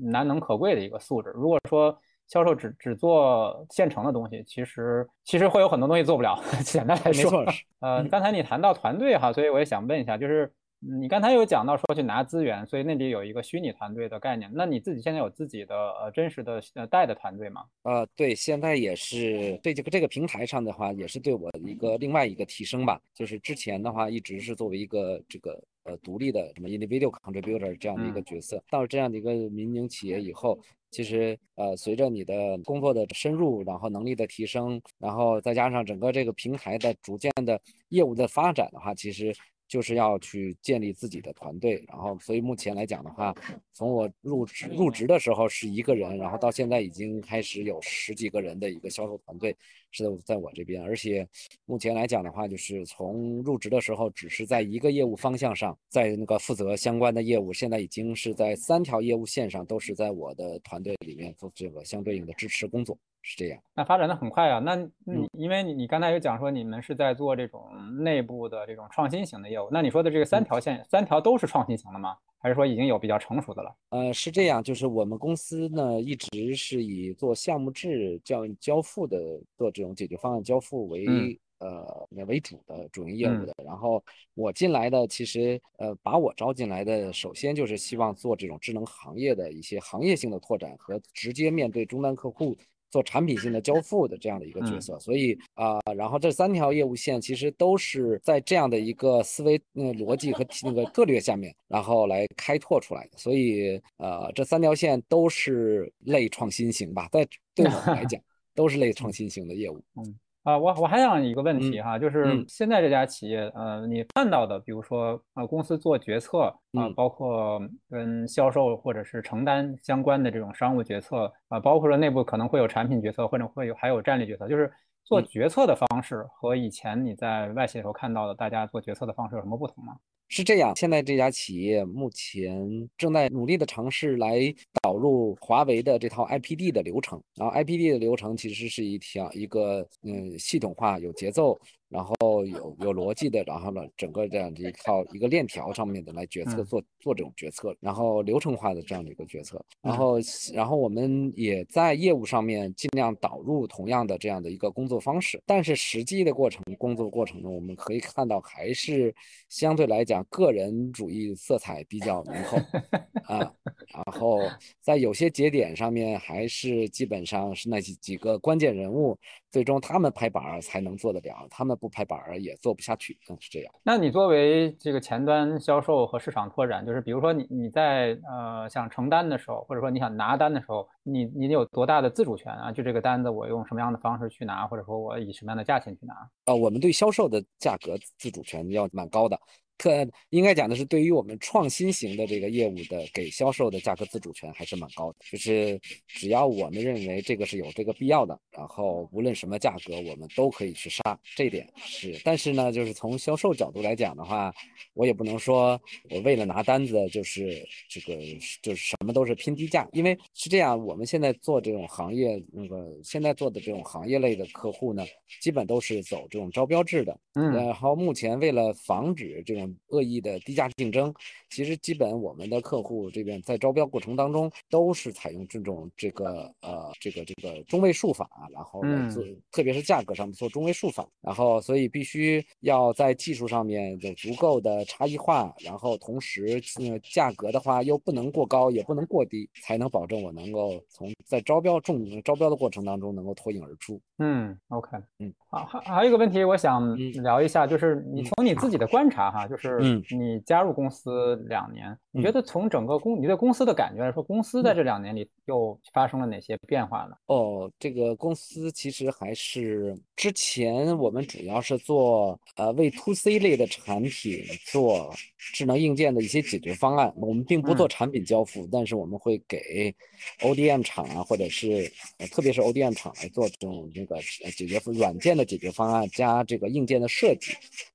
难能可贵的一个素质。如果说销售只只做现成的东西，其实其实会有很多东西做不了。简单来说，没错。呃，刚才你谈到团队哈，所以我也想问一下，就是你刚才有讲到说去拿资源，所以那里有一个虚拟团队的概念。那你自己现在有自己的呃真实的呃带的团队吗？呃，对，现在也是对这个这个平台上的话，也是对我一个另外一个提升吧。就是之前的话，一直是作为一个这个呃独立的什么 individual contributor 这样的一个角色，到了这样的一个民营企业以后。其实呃，随着你的工作的深入，然后能力的提升，然后再加上整个这个平台的逐渐的业务的发展的话，其实。就是要去建立自己的团队，然后所以目前来讲的话，从我入职入职的时候是一个人，然后到现在已经开始有十几个人的一个销售团队是在我这边，而且目前来讲的话，就是从入职的时候只是在一个业务方向上，在那个负责相关的业务，现在已经是在三条业务线上都是在我的团队里面做这个相对应的支持工作。是这样，那发展的很快啊。那你因为你你刚才有讲说你们是在做这种内部的这种创新型的业务，那你说的这个三条线，三条都是创新型的吗？还是说已经有比较成熟的了？呃，是这样，就是我们公司呢一直是以做项目制交交付的做这种解决方案交付为呃为主的主营业务的。然后我进来的其实呃把我招进来的，首先就是希望做这种智能行业的一些行业性的拓展和直接面对终端客户。做产品性的交付的这样的一个角色，所以啊，然后这三条业务线其实都是在这样的一个思维、那个逻辑和那个策略下面，然后来开拓出来的。所以呃，这三条线都是类创新型吧，在对我们来讲 都是类创新型的业务。嗯。啊，我我还想一个问题哈，就是现在这家企业，呃，你看到的，比如说，呃，公司做决策啊，包括跟销售或者是承担相关的这种商务决策啊，包括说内部可能会有产品决策，或者会有还有战略决策，就是做决策的方式和以前你在外企的时候看到的大家做决策的方式有什么不同吗？是这样，现在这家企业目前正在努力的尝试来导入华为的这套 IPD 的流程，然后 IPD 的流程其实是一条一个嗯系统化有节奏。然后有有逻辑的，然后呢，整个这样的一套一个链条上面的来决策做做这种决策，然后流程化的这样的一个决策，然后然后我们也在业务上面尽量导入同样的这样的一个工作方式，但是实际的过程工作过程中，我们可以看到还是相对来讲个人主义色彩比较浓厚 啊，然后在有些节点上面还是基本上是那几几个关键人物，最终他们拍板儿才能做得了，他们。不拍板儿也做不下去，嗯，是这样。那你作为这个前端销售和市场拓展，就是比如说你你在呃想承担的时候，或者说你想拿单的时候，你你有多大的自主权啊？就这个单子我用什么样的方式去拿，或者说我以什么样的价钱去拿？呃，我们对销售的价格自主权要蛮高的。特应该讲的是，对于我们创新型的这个业务的给销售的价格自主权还是蛮高的。就是只要我们认为这个是有这个必要的，然后无论什么价格，我们都可以去杀。这一点是，但是呢，就是从销售角度来讲的话，我也不能说我为了拿单子就是这个就是什么都是拼低价，因为是这样，我们现在做这种行业那个现在做的这种行业类的客户呢，基本都是走这种招标制的。嗯，然后目前为了防止这种恶意的低价竞争，其实基本我们的客户这边在招标过程当中都是采用这种这个呃这个这个中位数法，然后做特别是价格上面做中位数法，然后所以必须要在技术上面有足够的差异化，然后同时呃价格的话又不能过高也不能过低，才能保证我能够从在招标中招标的过程当中能够脱颖而出。嗯，OK，嗯，好，还还有一个问题我想聊一下，就是你从你自己的观察哈，就是。嗯，你加入公司两年，你觉得从整个公你对公司的感觉来说，公司在这两年里又发生了哪些变化呢？哦，这个公司其实还是之前我们主要是做呃为 to C 类的产品做智能硬件的一些解决方案，我们并不做产品交付，但是我们会给 ODM 厂啊，或者是特别是 ODM 厂来做这种这个解决软件的解决方案加这个硬件的设计，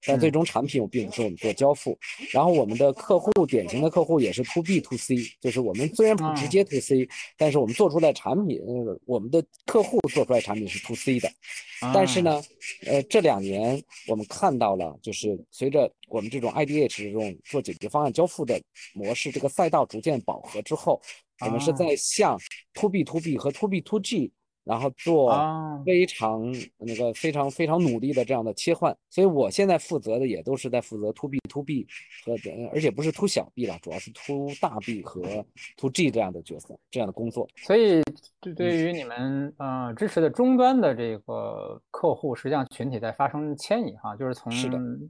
但最终产品我并不是我们做交。交付，然后我们的客户典型的客户也是 to B to C，就是我们虽然不直接 to C，但是我们做出来产品，我们的客户做出来产品是 to C 的。但是呢，呃，这两年我们看到了，就是随着我们这种 IDH 这种做解决方案交付的模式，这个赛道逐渐饱和之后，我们是在向 to B to B 和 to B to G。然后做非常那个非常非常努力的这样的切换，所以我现在负责的也都是在负责 to B to B 和而且不是 to 小 B 了，主要是 to 大 B 和 to G 这样的角色这样的工作。所以对对于你们呃支持的终端的这个客户，实际上群体在发生迁移哈，就是从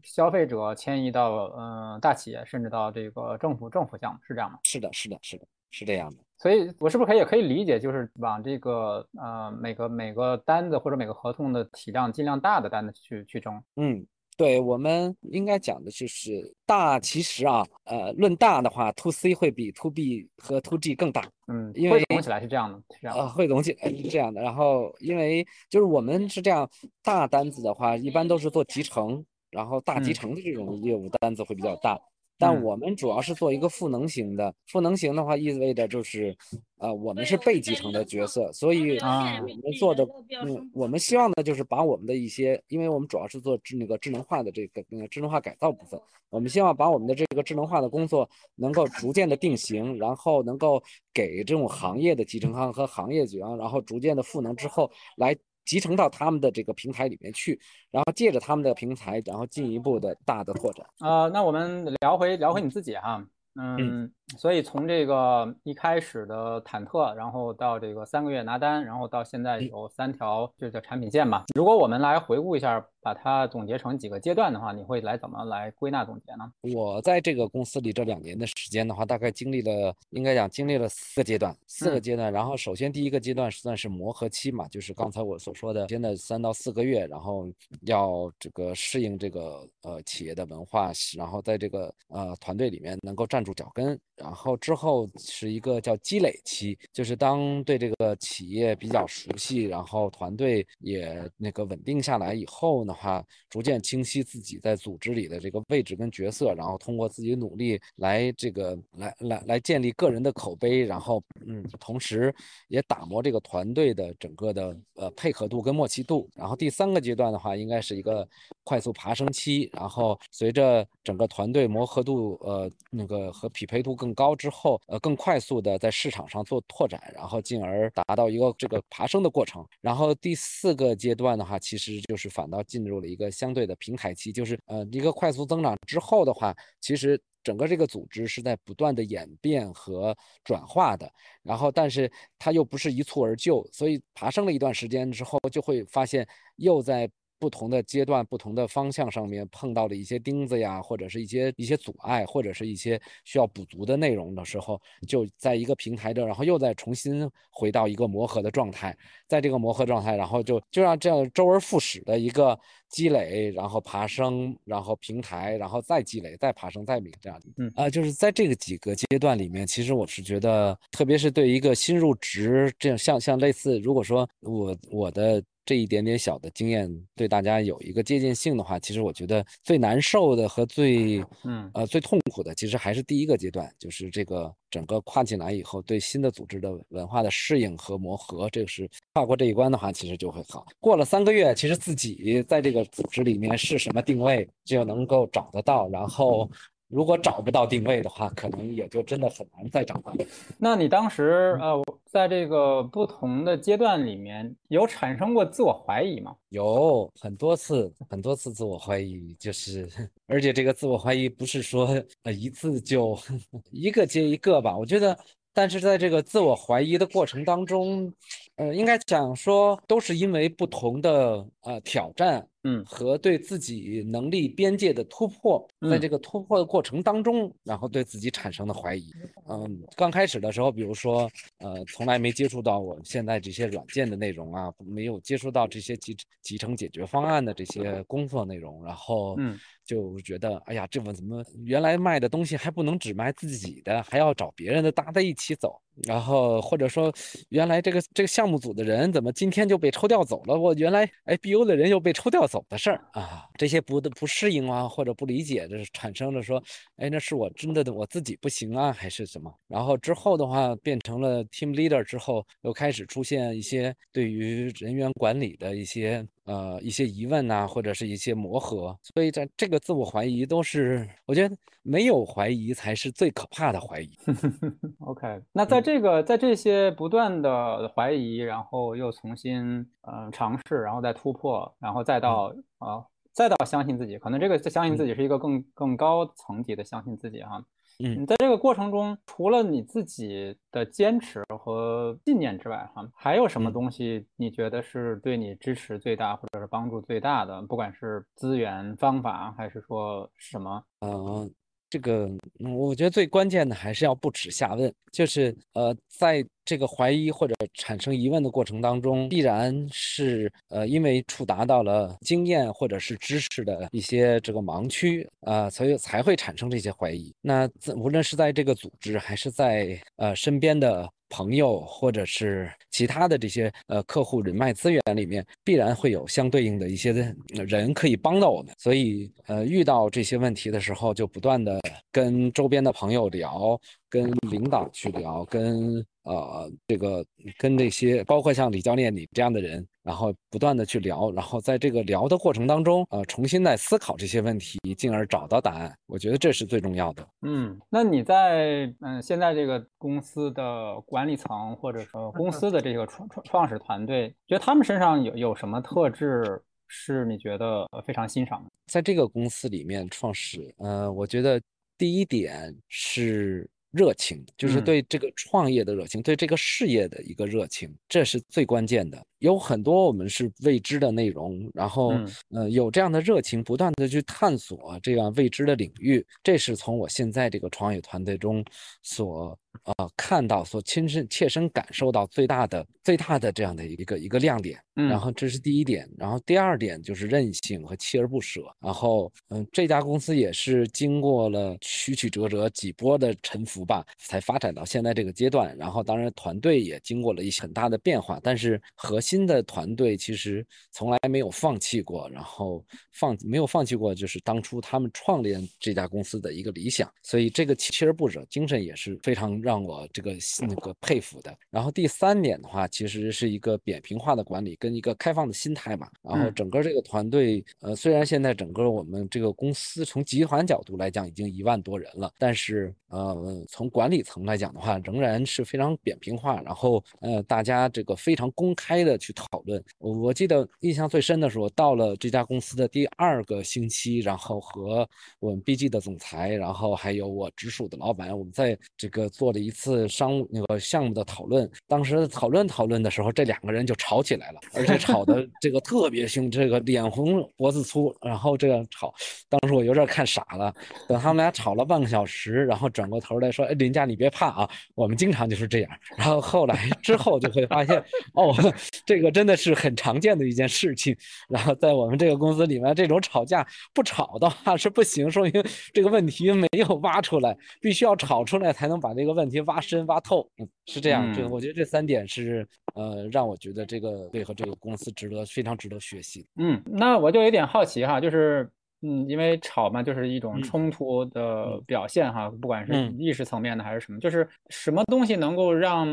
消费者迁移到呃大企业，甚至到这个政府政府项目，是这样吗？是的，是的，是的，是这样的。所以我是不是可以也可以理解，就是往这个呃每个每个单子或者每个合同的体量尽量大的单子去去争？嗯。对我们应该讲的就是大，其实啊，呃，论大的话，to C 会比 to B 和 to G 更大。嗯，因为总起来是这样的，是这样。呃，汇总起来是这样的。然后，因为就是我们是这样，大单子的话，一般都是做集成，然后大集成的这种业务单子会比较大。但我们主要是做一个赋能型的，赋能型的话意味着就是，呃，我们是被集成的角色，所以我们做的，嗯，我们希望呢就是把我们的一些，因为我们主要是做智那个智能化的这个智能化改造部分，我们希望把我们的这个智能化的工作能够逐渐的定型，然后能够给这种行业的集成商和行业局，然后逐渐的赋能之后来。集成到他们的这个平台里面去，然后借着他们的平台，然后进一步的大的拓展。啊，那我们聊回聊回你自己哈。嗯，所以从这个一开始的忐忑，然后到这个三个月拿单，然后到现在有三条这叫产品线吧。如果我们来回顾一下，把它总结成几个阶段的话，你会来怎么来归纳总结呢？我在这个公司里这两年的时间的话，大概经历了，应该讲经历了四个阶段，四个阶段。然后首先第一个阶段算是磨合期嘛，就是刚才我所说的，现在三到四个月，然后要这个适应这个呃企业的文化，然后在这个呃团队里面能够站。住脚跟，然后之后是一个叫积累期，就是当对这个企业比较熟悉，然后团队也那个稳定下来以后的话，逐渐清晰自己在组织里的这个位置跟角色，然后通过自己努力来这个来来来建立个人的口碑，然后嗯，同时也打磨这个团队的整个的呃配合度跟默契度。然后第三个阶段的话，应该是一个快速爬升期，然后随着整个团队磨合度呃那个。和匹配度更更高之后，呃，更快速的在市场上做拓展，然后进而达到一个这个爬升的过程。然后第四个阶段的话，其实就是反倒进入了一个相对的平台期，就是呃一个快速增长之后的话，其实整个这个组织是在不断的演变和转化的。然后，但是它又不是一蹴而就，所以爬升了一段时间之后，就会发现又在。不同的阶段、不同的方向上面碰到了一些钉子呀，或者是一些一些阻碍，或者是一些需要补足的内容的时候，就在一个平台这，然后又再重新回到一个磨合的状态，在这个磨合状态，然后就就让这样周而复始的一个积累，然后爬升，然后平台，然后再积累，再爬升，再这样。嗯啊，就是在这个几个阶段里面，其实我是觉得，特别是对一个新入职这样像像类似，如果说我我的。这一点点小的经验对大家有一个借鉴性的话，其实我觉得最难受的和最嗯呃最痛苦的，其实还是第一个阶段，就是这个整个跨进来以后，对新的组织的文化的适应和磨合，这个是跨过这一关的话，其实就会好。过了三个月，其实自己在这个组织里面是什么定位就能够找得到，然后。如果找不到定位的话，可能也就真的很难再找到。那你当时呃，在这个不同的阶段里面有产生过自我怀疑吗？有很多次，很多次自我怀疑，就是，而且这个自我怀疑不是说呃一次就一个接一个吧。我觉得，但是在这个自我怀疑的过程当中，呃，应该讲说都是因为不同的呃挑战。嗯，和对自己能力边界的突破，在这个突破的过程当中，然后对自己产生的怀疑。嗯，刚开始的时候，比如说，呃，从来没接触到我现在这些软件的内容啊，没有接触到这些集集成解决方案的这些工作内容，然后，嗯。就觉得，哎呀，这我怎么原来卖的东西还不能只卖自己的，还要找别人的搭在一起走？然后或者说，原来这个这个项目组的人怎么今天就被抽调走了？我原来 IBU 的人又被抽调走的事儿啊，这些不的不适应啊，或者不理解，这是产生了说，哎，那是我真的我自己不行啊，还是什么？然后之后的话，变成了 team leader 之后，又开始出现一些对于人员管理的一些。呃，一些疑问呐，或者是一些磨合，所以在这个自我怀疑都是，我觉得没有怀疑才是最可怕的怀疑。OK，那在这个在这些不断的怀疑，然后又重新嗯尝试，然后再突破，然后再到啊再到相信自己，可能这个相信自己是一个更更高层级的相信自己哈。嗯，你在这个过程中，除了你自己的坚持和信念之外，哈，还有什么东西你觉得是对你支持最大，或者是帮助最大的？不管是资源、方法，还是说什么？嗯，这个，我觉得最关键的还是要不耻下问，就是呃，在这个怀疑或者产生疑问的过程当中，必然是呃，因为触达到了经验或者是知识的一些这个盲区啊，所以才会产生这些怀疑。那无论是在这个组织，还是在呃身边的。朋友或者是其他的这些呃客户人脉资源里面，必然会有相对应的一些人可以帮到我们，所以呃遇到这些问题的时候，就不断的跟周边的朋友聊，跟领导去聊，跟。呃，这个跟那些包括像李教练你这样的人，然后不断的去聊，然后在这个聊的过程当中，呃，重新再思考这些问题，进而找到答案。我觉得这是最重要的。嗯，那你在嗯现在这个公司的管理层或者说公司的这个创创创始团队，觉得他们身上有有什么特质是你觉得非常欣赏的？在这个公司里面创始，呃，我觉得第一点是。热情就是对这个创业的热情，对这个事业的一个热情，这是最关键的。有很多我们是未知的内容，然后呃有这样的热情，不断的去探索这样未知的领域，这是从我现在这个创业团队中所。呃，看到所亲身切身感受到最大的最大的这样的一个一个亮点，然后这是第一点，然后第二点就是韧性和锲而不舍，然后嗯，这家公司也是经过了曲曲折折几波的沉浮吧，才发展到现在这个阶段，然后当然团队也经过了一些很大的变化，但是核心的团队其实从来没有放弃过，然后放没有放弃过就是当初他们创立这家公司的一个理想，所以这个锲而不舍精神也是非常。让我这个那个佩服的。然后第三点的话，其实是一个扁平化的管理跟一个开放的心态嘛。然后整个这个团队，呃，虽然现在整个我们这个公司从集团角度来讲已经一万多人了，但是呃，从管理层来讲的话，仍然是非常扁平化。然后呃，大家这个非常公开的去讨论。我我记得印象最深的是，我到了这家公司的第二个星期，然后和我们 BG 的总裁，然后还有我直属的老板，我们在这个做了。一次商务那个项目的讨论，当时讨论讨论的时候，这两个人就吵起来了，而且吵的 这个特别凶，这个脸红脖子粗，然后这样吵，当时我有点看傻了。等他们俩吵了半个小时，然后转过头来说：“哎，林佳，你别怕啊，我们经常就是这样。”然后后来之后就会发现，哦，这个真的是很常见的一件事情。然后在我们这个公司里面，这种吵架不吵的话是不行，说明这个问题没有挖出来，必须要吵出来才能把这个问。题挖深挖透，嗯，是这样。这我觉得这三点是，呃，让我觉得这个对和这个公司值得非常值得学习。嗯，那我就有点好奇哈，就是。嗯，因为吵嘛，就是一种冲突的表现哈，不管是意识层面的还是什么，就是什么东西能够让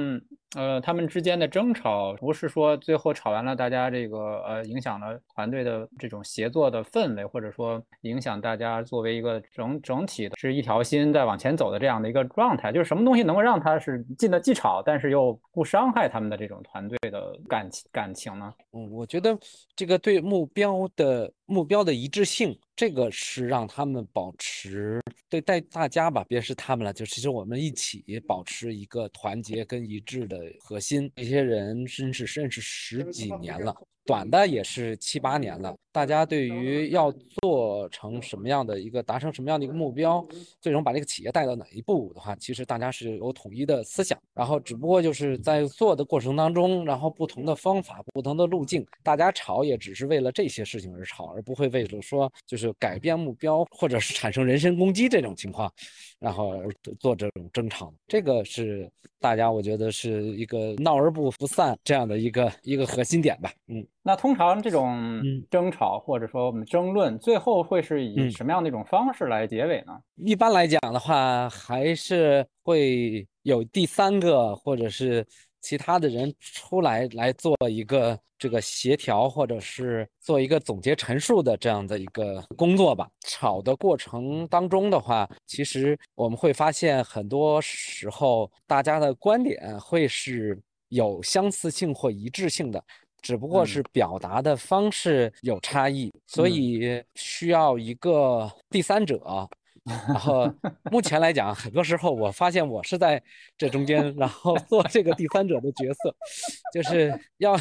呃他们之间的争吵，不是说最后吵完了，大家这个呃影响了团队的这种协作的氛围，或者说影响大家作为一个整整体的是一条心在往前走的这样的一个状态，就是什么东西能够让他是进的既吵，但是又不伤害他们的这种团队的感情感情呢？嗯，我觉得这个对目标的。目标的一致性，这个是让他们保持对带大家吧，别是他们了，就其实我们一起保持一个团结跟一致的核心。这些人真是认识十几年了。短的也是七八年了，大家对于要做成什么样的一个达成什么样的一个目标，最终把这个企业带到哪一步的话，其实大家是有统一的思想，然后只不过就是在做的过程当中，然后不同的方法、不同的路径，大家吵也只是为了这些事情而吵，而不会为了说就是改变目标或者是产生人身攻击这种情况，然后做这种争吵，这个是大家我觉得是一个闹而不不散这样的一个一个核心点吧，嗯。那通常这种争吵或者说我们争论，最后会是以什么样的一种方式来结尾呢？一般来讲的话，还是会有第三个或者是其他的人出来来做一个这个协调，或者是做一个总结陈述的这样的一个工作吧。吵的过程当中的话，其实我们会发现很多时候大家的观点会是有相似性或一致性的。只不过是表达的方式有差异，所以需要一个第三者然后目前来讲，很多时候我发现我是在这中间，然后做这个第三者的角色，就是要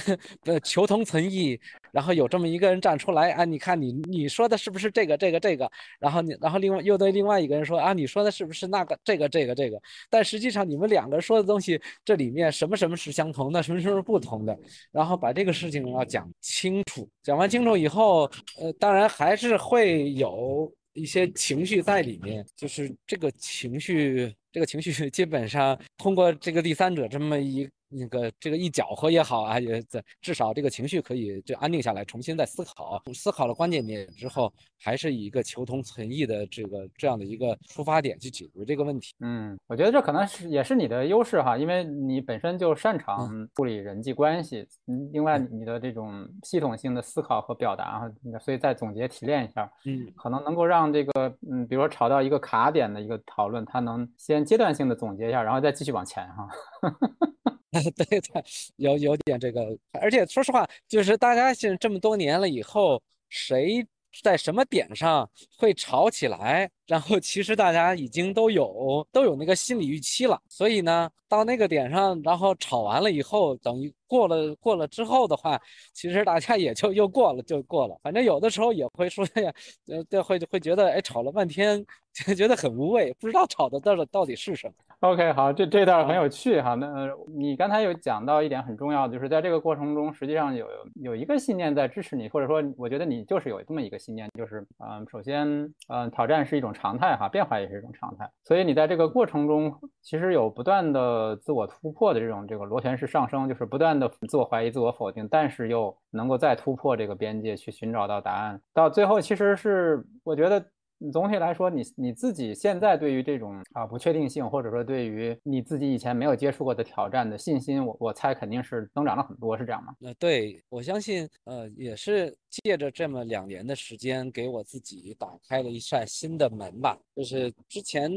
求同存异，然后有这么一个人站出来啊，你看你你说的是不是这个这个这个？然后你然后另外又对另外一个人说啊，你说的是不是那个这个这个这个？但实际上你们两个说的东西，这里面什么什么是相同的，什么什么是不同的？然后把这个事情要讲清楚，讲完清楚以后，呃，当然还是会有一些情绪在里面，就是这个情绪，这个情绪基本上通过这个第三者这么一。那个这个一搅和也好啊，也在至少这个情绪可以就安定下来，重新再思考，思考了关键点之后，还是以一个求同存异的这个这样的一个出发点去解决这个问题。嗯，我觉得这可能是也是你的优势哈，因为你本身就擅长处理人际关系，嗯，另外你的这种系统性的思考和表达，所以再总结提炼一下，嗯，可能能够让这个嗯，比如说吵到一个卡点的一个讨论，它能先阶段性的总结一下，然后再继续往前哈。哈哈哈对对，有有点这个，而且说实话，就是大家现在这么多年了以后，谁在什么点上会吵起来，然后其实大家已经都有都有那个心理预期了，所以呢，到那个点上，然后吵完了以后，等于过了过了之后的话，其实大家也就又过了就过了，反正有的时候也会说呀，呃，会会觉得哎，吵了半天，觉得很无味，不知道吵的到底到底是什么。OK，好，这这段很有趣哈。那你刚才有讲到一点很重要的，就是在这个过程中，实际上有有一个信念在支持你，或者说，我觉得你就是有这么一个信念，就是嗯，首先嗯，挑战是一种常态哈，变化也是一种常态。所以你在这个过程中，其实有不断的自我突破的这种这个螺旋式上升，就是不断的自我怀疑、自我否定，但是又能够再突破这个边界去寻找到答案，到最后其实是我觉得。总体来说，你你自己现在对于这种啊不确定性，或者说对于你自己以前没有接触过的挑战的信心，我我猜肯定是增长了很多，是这样吗？呃，对我相信，呃，也是借着这么两年的时间，给我自己打开了一扇新的门吧。就是之前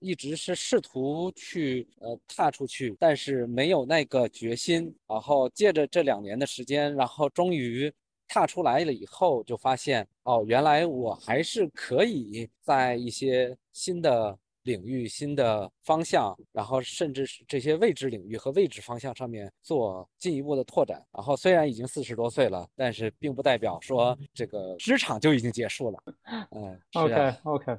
一直是试图去呃踏出去，但是没有那个决心。然后借着这两年的时间，然后终于。踏出来了以后，就发现哦，原来我还是可以在一些新的领域、新的方向，然后甚至是这些未知领域和未知方向上面做进一步的拓展。然后虽然已经四十多岁了，但是并不代表说这个职场就已经结束了。嗯，OK OK。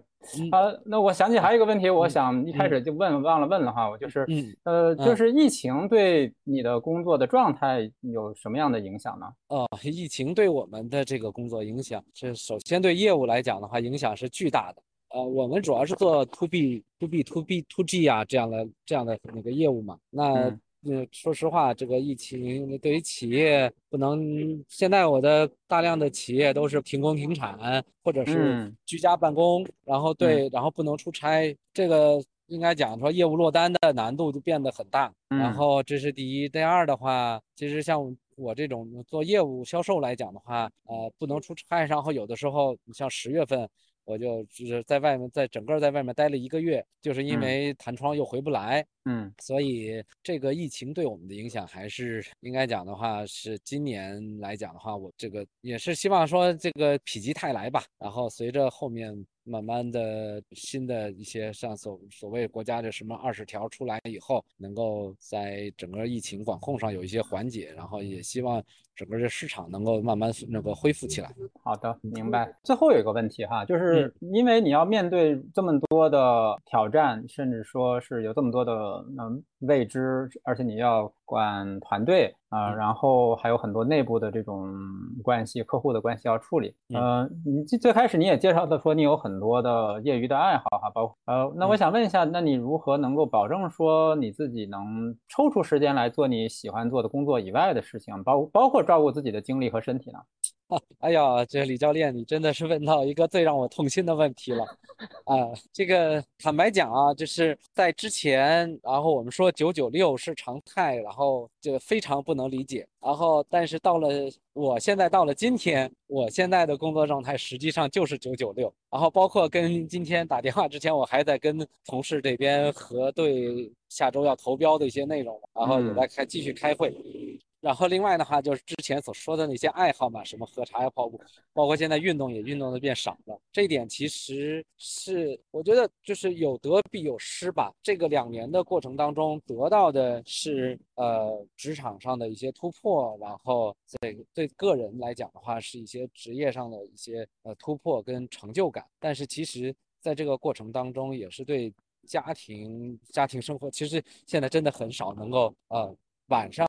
啊，那我想起还有一个问题，我想一开始就问忘了问了哈，我就是，呃，就是疫情对你的工作的状态有什么样的影响呢？哦，疫情对我们的这个工作影响，这首先对业务来讲的话，影响是巨大的。呃，我们主要是做 to B、to B、to B、to G 啊这样的这样的那个业务嘛，那。嗯，说实话，这个疫情对于企业不能，现在我的大量的企业都是停工停产，或者是居家办公，然后对，然后不能出差，这个应该讲说业务落单的难度就变得很大。然后这是第一，第二的话，其实像我这种做业务销售来讲的话，呃，不能出差，然后有的时候你像十月份。我就就是在外面，在整个在外面待了一个月，就是因为弹窗又回不来，嗯，所以这个疫情对我们的影响还是应该讲的话，是今年来讲的话，我这个也是希望说这个否极泰来吧，然后随着后面。慢慢的，新的一些像所所谓国家的什么二十条出来以后，能够在整个疫情管控上有一些缓解，然后也希望整个这市场能够慢慢那个恢复起来。好的，明白。最后有一个问题哈，就是因为你要面对这么多的挑战，甚至说是有这么多的嗯未知，而且你要管团队啊，然后还有很多内部的这种关系、客户的关系要处理。嗯，你最最开始你也介绍的说你有很很多的业余的爱好哈，包括呃，那我想问一下，那你如何能够保证说你自己能抽出时间来做你喜欢做的工作以外的事情，包包括照顾自己的精力和身体呢？哎呀，这李教练，你真的是问到一个最让我痛心的问题了啊！这个坦白讲啊，就是在之前，然后我们说九九六是常态，然后就非常不能理解。然后，但是到了我现在到了今天，我现在的工作状态实际上就是九九六。然后，包括跟今天打电话之前，我还在跟同事这边核对下周要投标的一些内容，然后也在开继续开会。然后另外的话就是之前所说的那些爱好嘛，什么喝茶呀、跑步，包括现在运动也运动的变少了。这一点其实是我觉得就是有得必有失吧。这个两年的过程当中得到的是呃职场上的一些突破，然后对对个人来讲的话是一些职业上的一些呃突破跟成就感。但是其实在这个过程当中也是对。家庭家庭生活其实现在真的很少能够呃晚上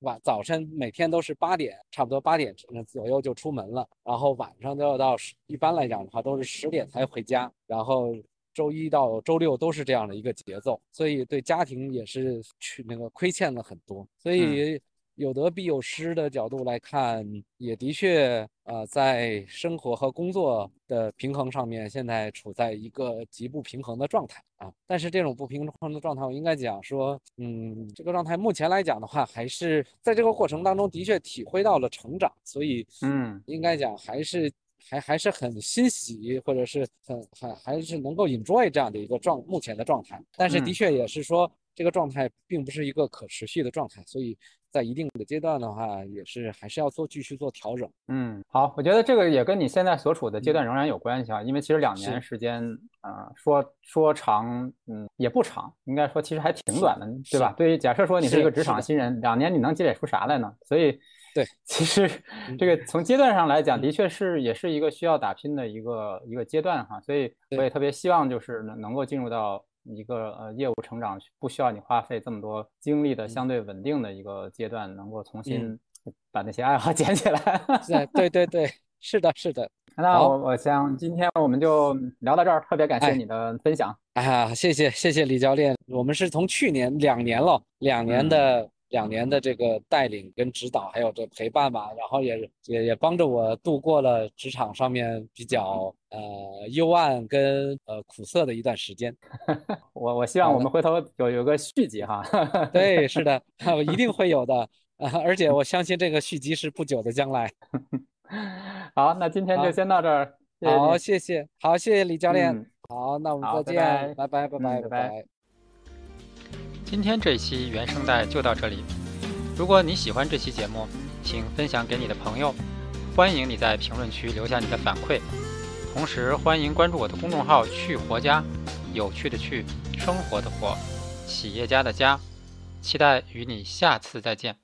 晚早晨每天都是八点差不多八点左右就出门了，然后晚上都要到十一般来讲的话都是十点才回家，然后周一到周六都是这样的一个节奏，所以对家庭也是去那个亏欠了很多，所以。有得必有失的角度来看，也的确，呃，在生活和工作的平衡上面，现在处在一个极不平衡的状态啊。但是这种不平衡的状态，我应该讲说，嗯，这个状态目前来讲的话，还是在这个过程当中的确体会到了成长，所以，嗯，应该讲还是还还是很欣喜，或者是很很还是能够 enjoy 这样的一个状目前的状态。但是的确也是说，这个状态并不是一个可持续的状态，所以。在一定的阶段的话，也是还是要做继续做调整。嗯，好，我觉得这个也跟你现在所处的阶段仍然有关系啊，因为其实两年时间，呃，说说长，嗯，也不长，应该说其实还挺短的，对吧？对于假设说你是一个职场新人，两年你能积累出啥来呢？所以，对，其实这个从阶段上来讲，的确是也是一个需要打拼的一个一个阶段哈。所以我也特别希望就是能能够进入到。一个呃业务成长不需要你花费这么多精力的相对稳定的一个阶段，能够重新把那些爱好 捡起来。对对对，是的，是的。那我我想今天我们就聊到这儿，特别感谢你的分享。啊，谢谢谢谢李教练，我们是从去年两年了，两年的。两年的这个带领跟指导，还有这陪伴吧，然后也也也帮着我度过了职场上面比较呃幽暗跟呃苦涩的一段时间。我我希望我们回头有有个续集哈。对，是的，一定会有的啊！而且我相信这个续集是不久的将来。好，那今天就先到这儿。好，谢谢，好，谢谢李教练。好，那我们再见，拜拜，拜拜，拜拜。今天这期原声带就到这里。如果你喜欢这期节目，请分享给你的朋友。欢迎你在评论区留下你的反馈。同时，欢迎关注我的公众号“去活家”，有趣的去，生活的活，企业家的家。期待与你下次再见。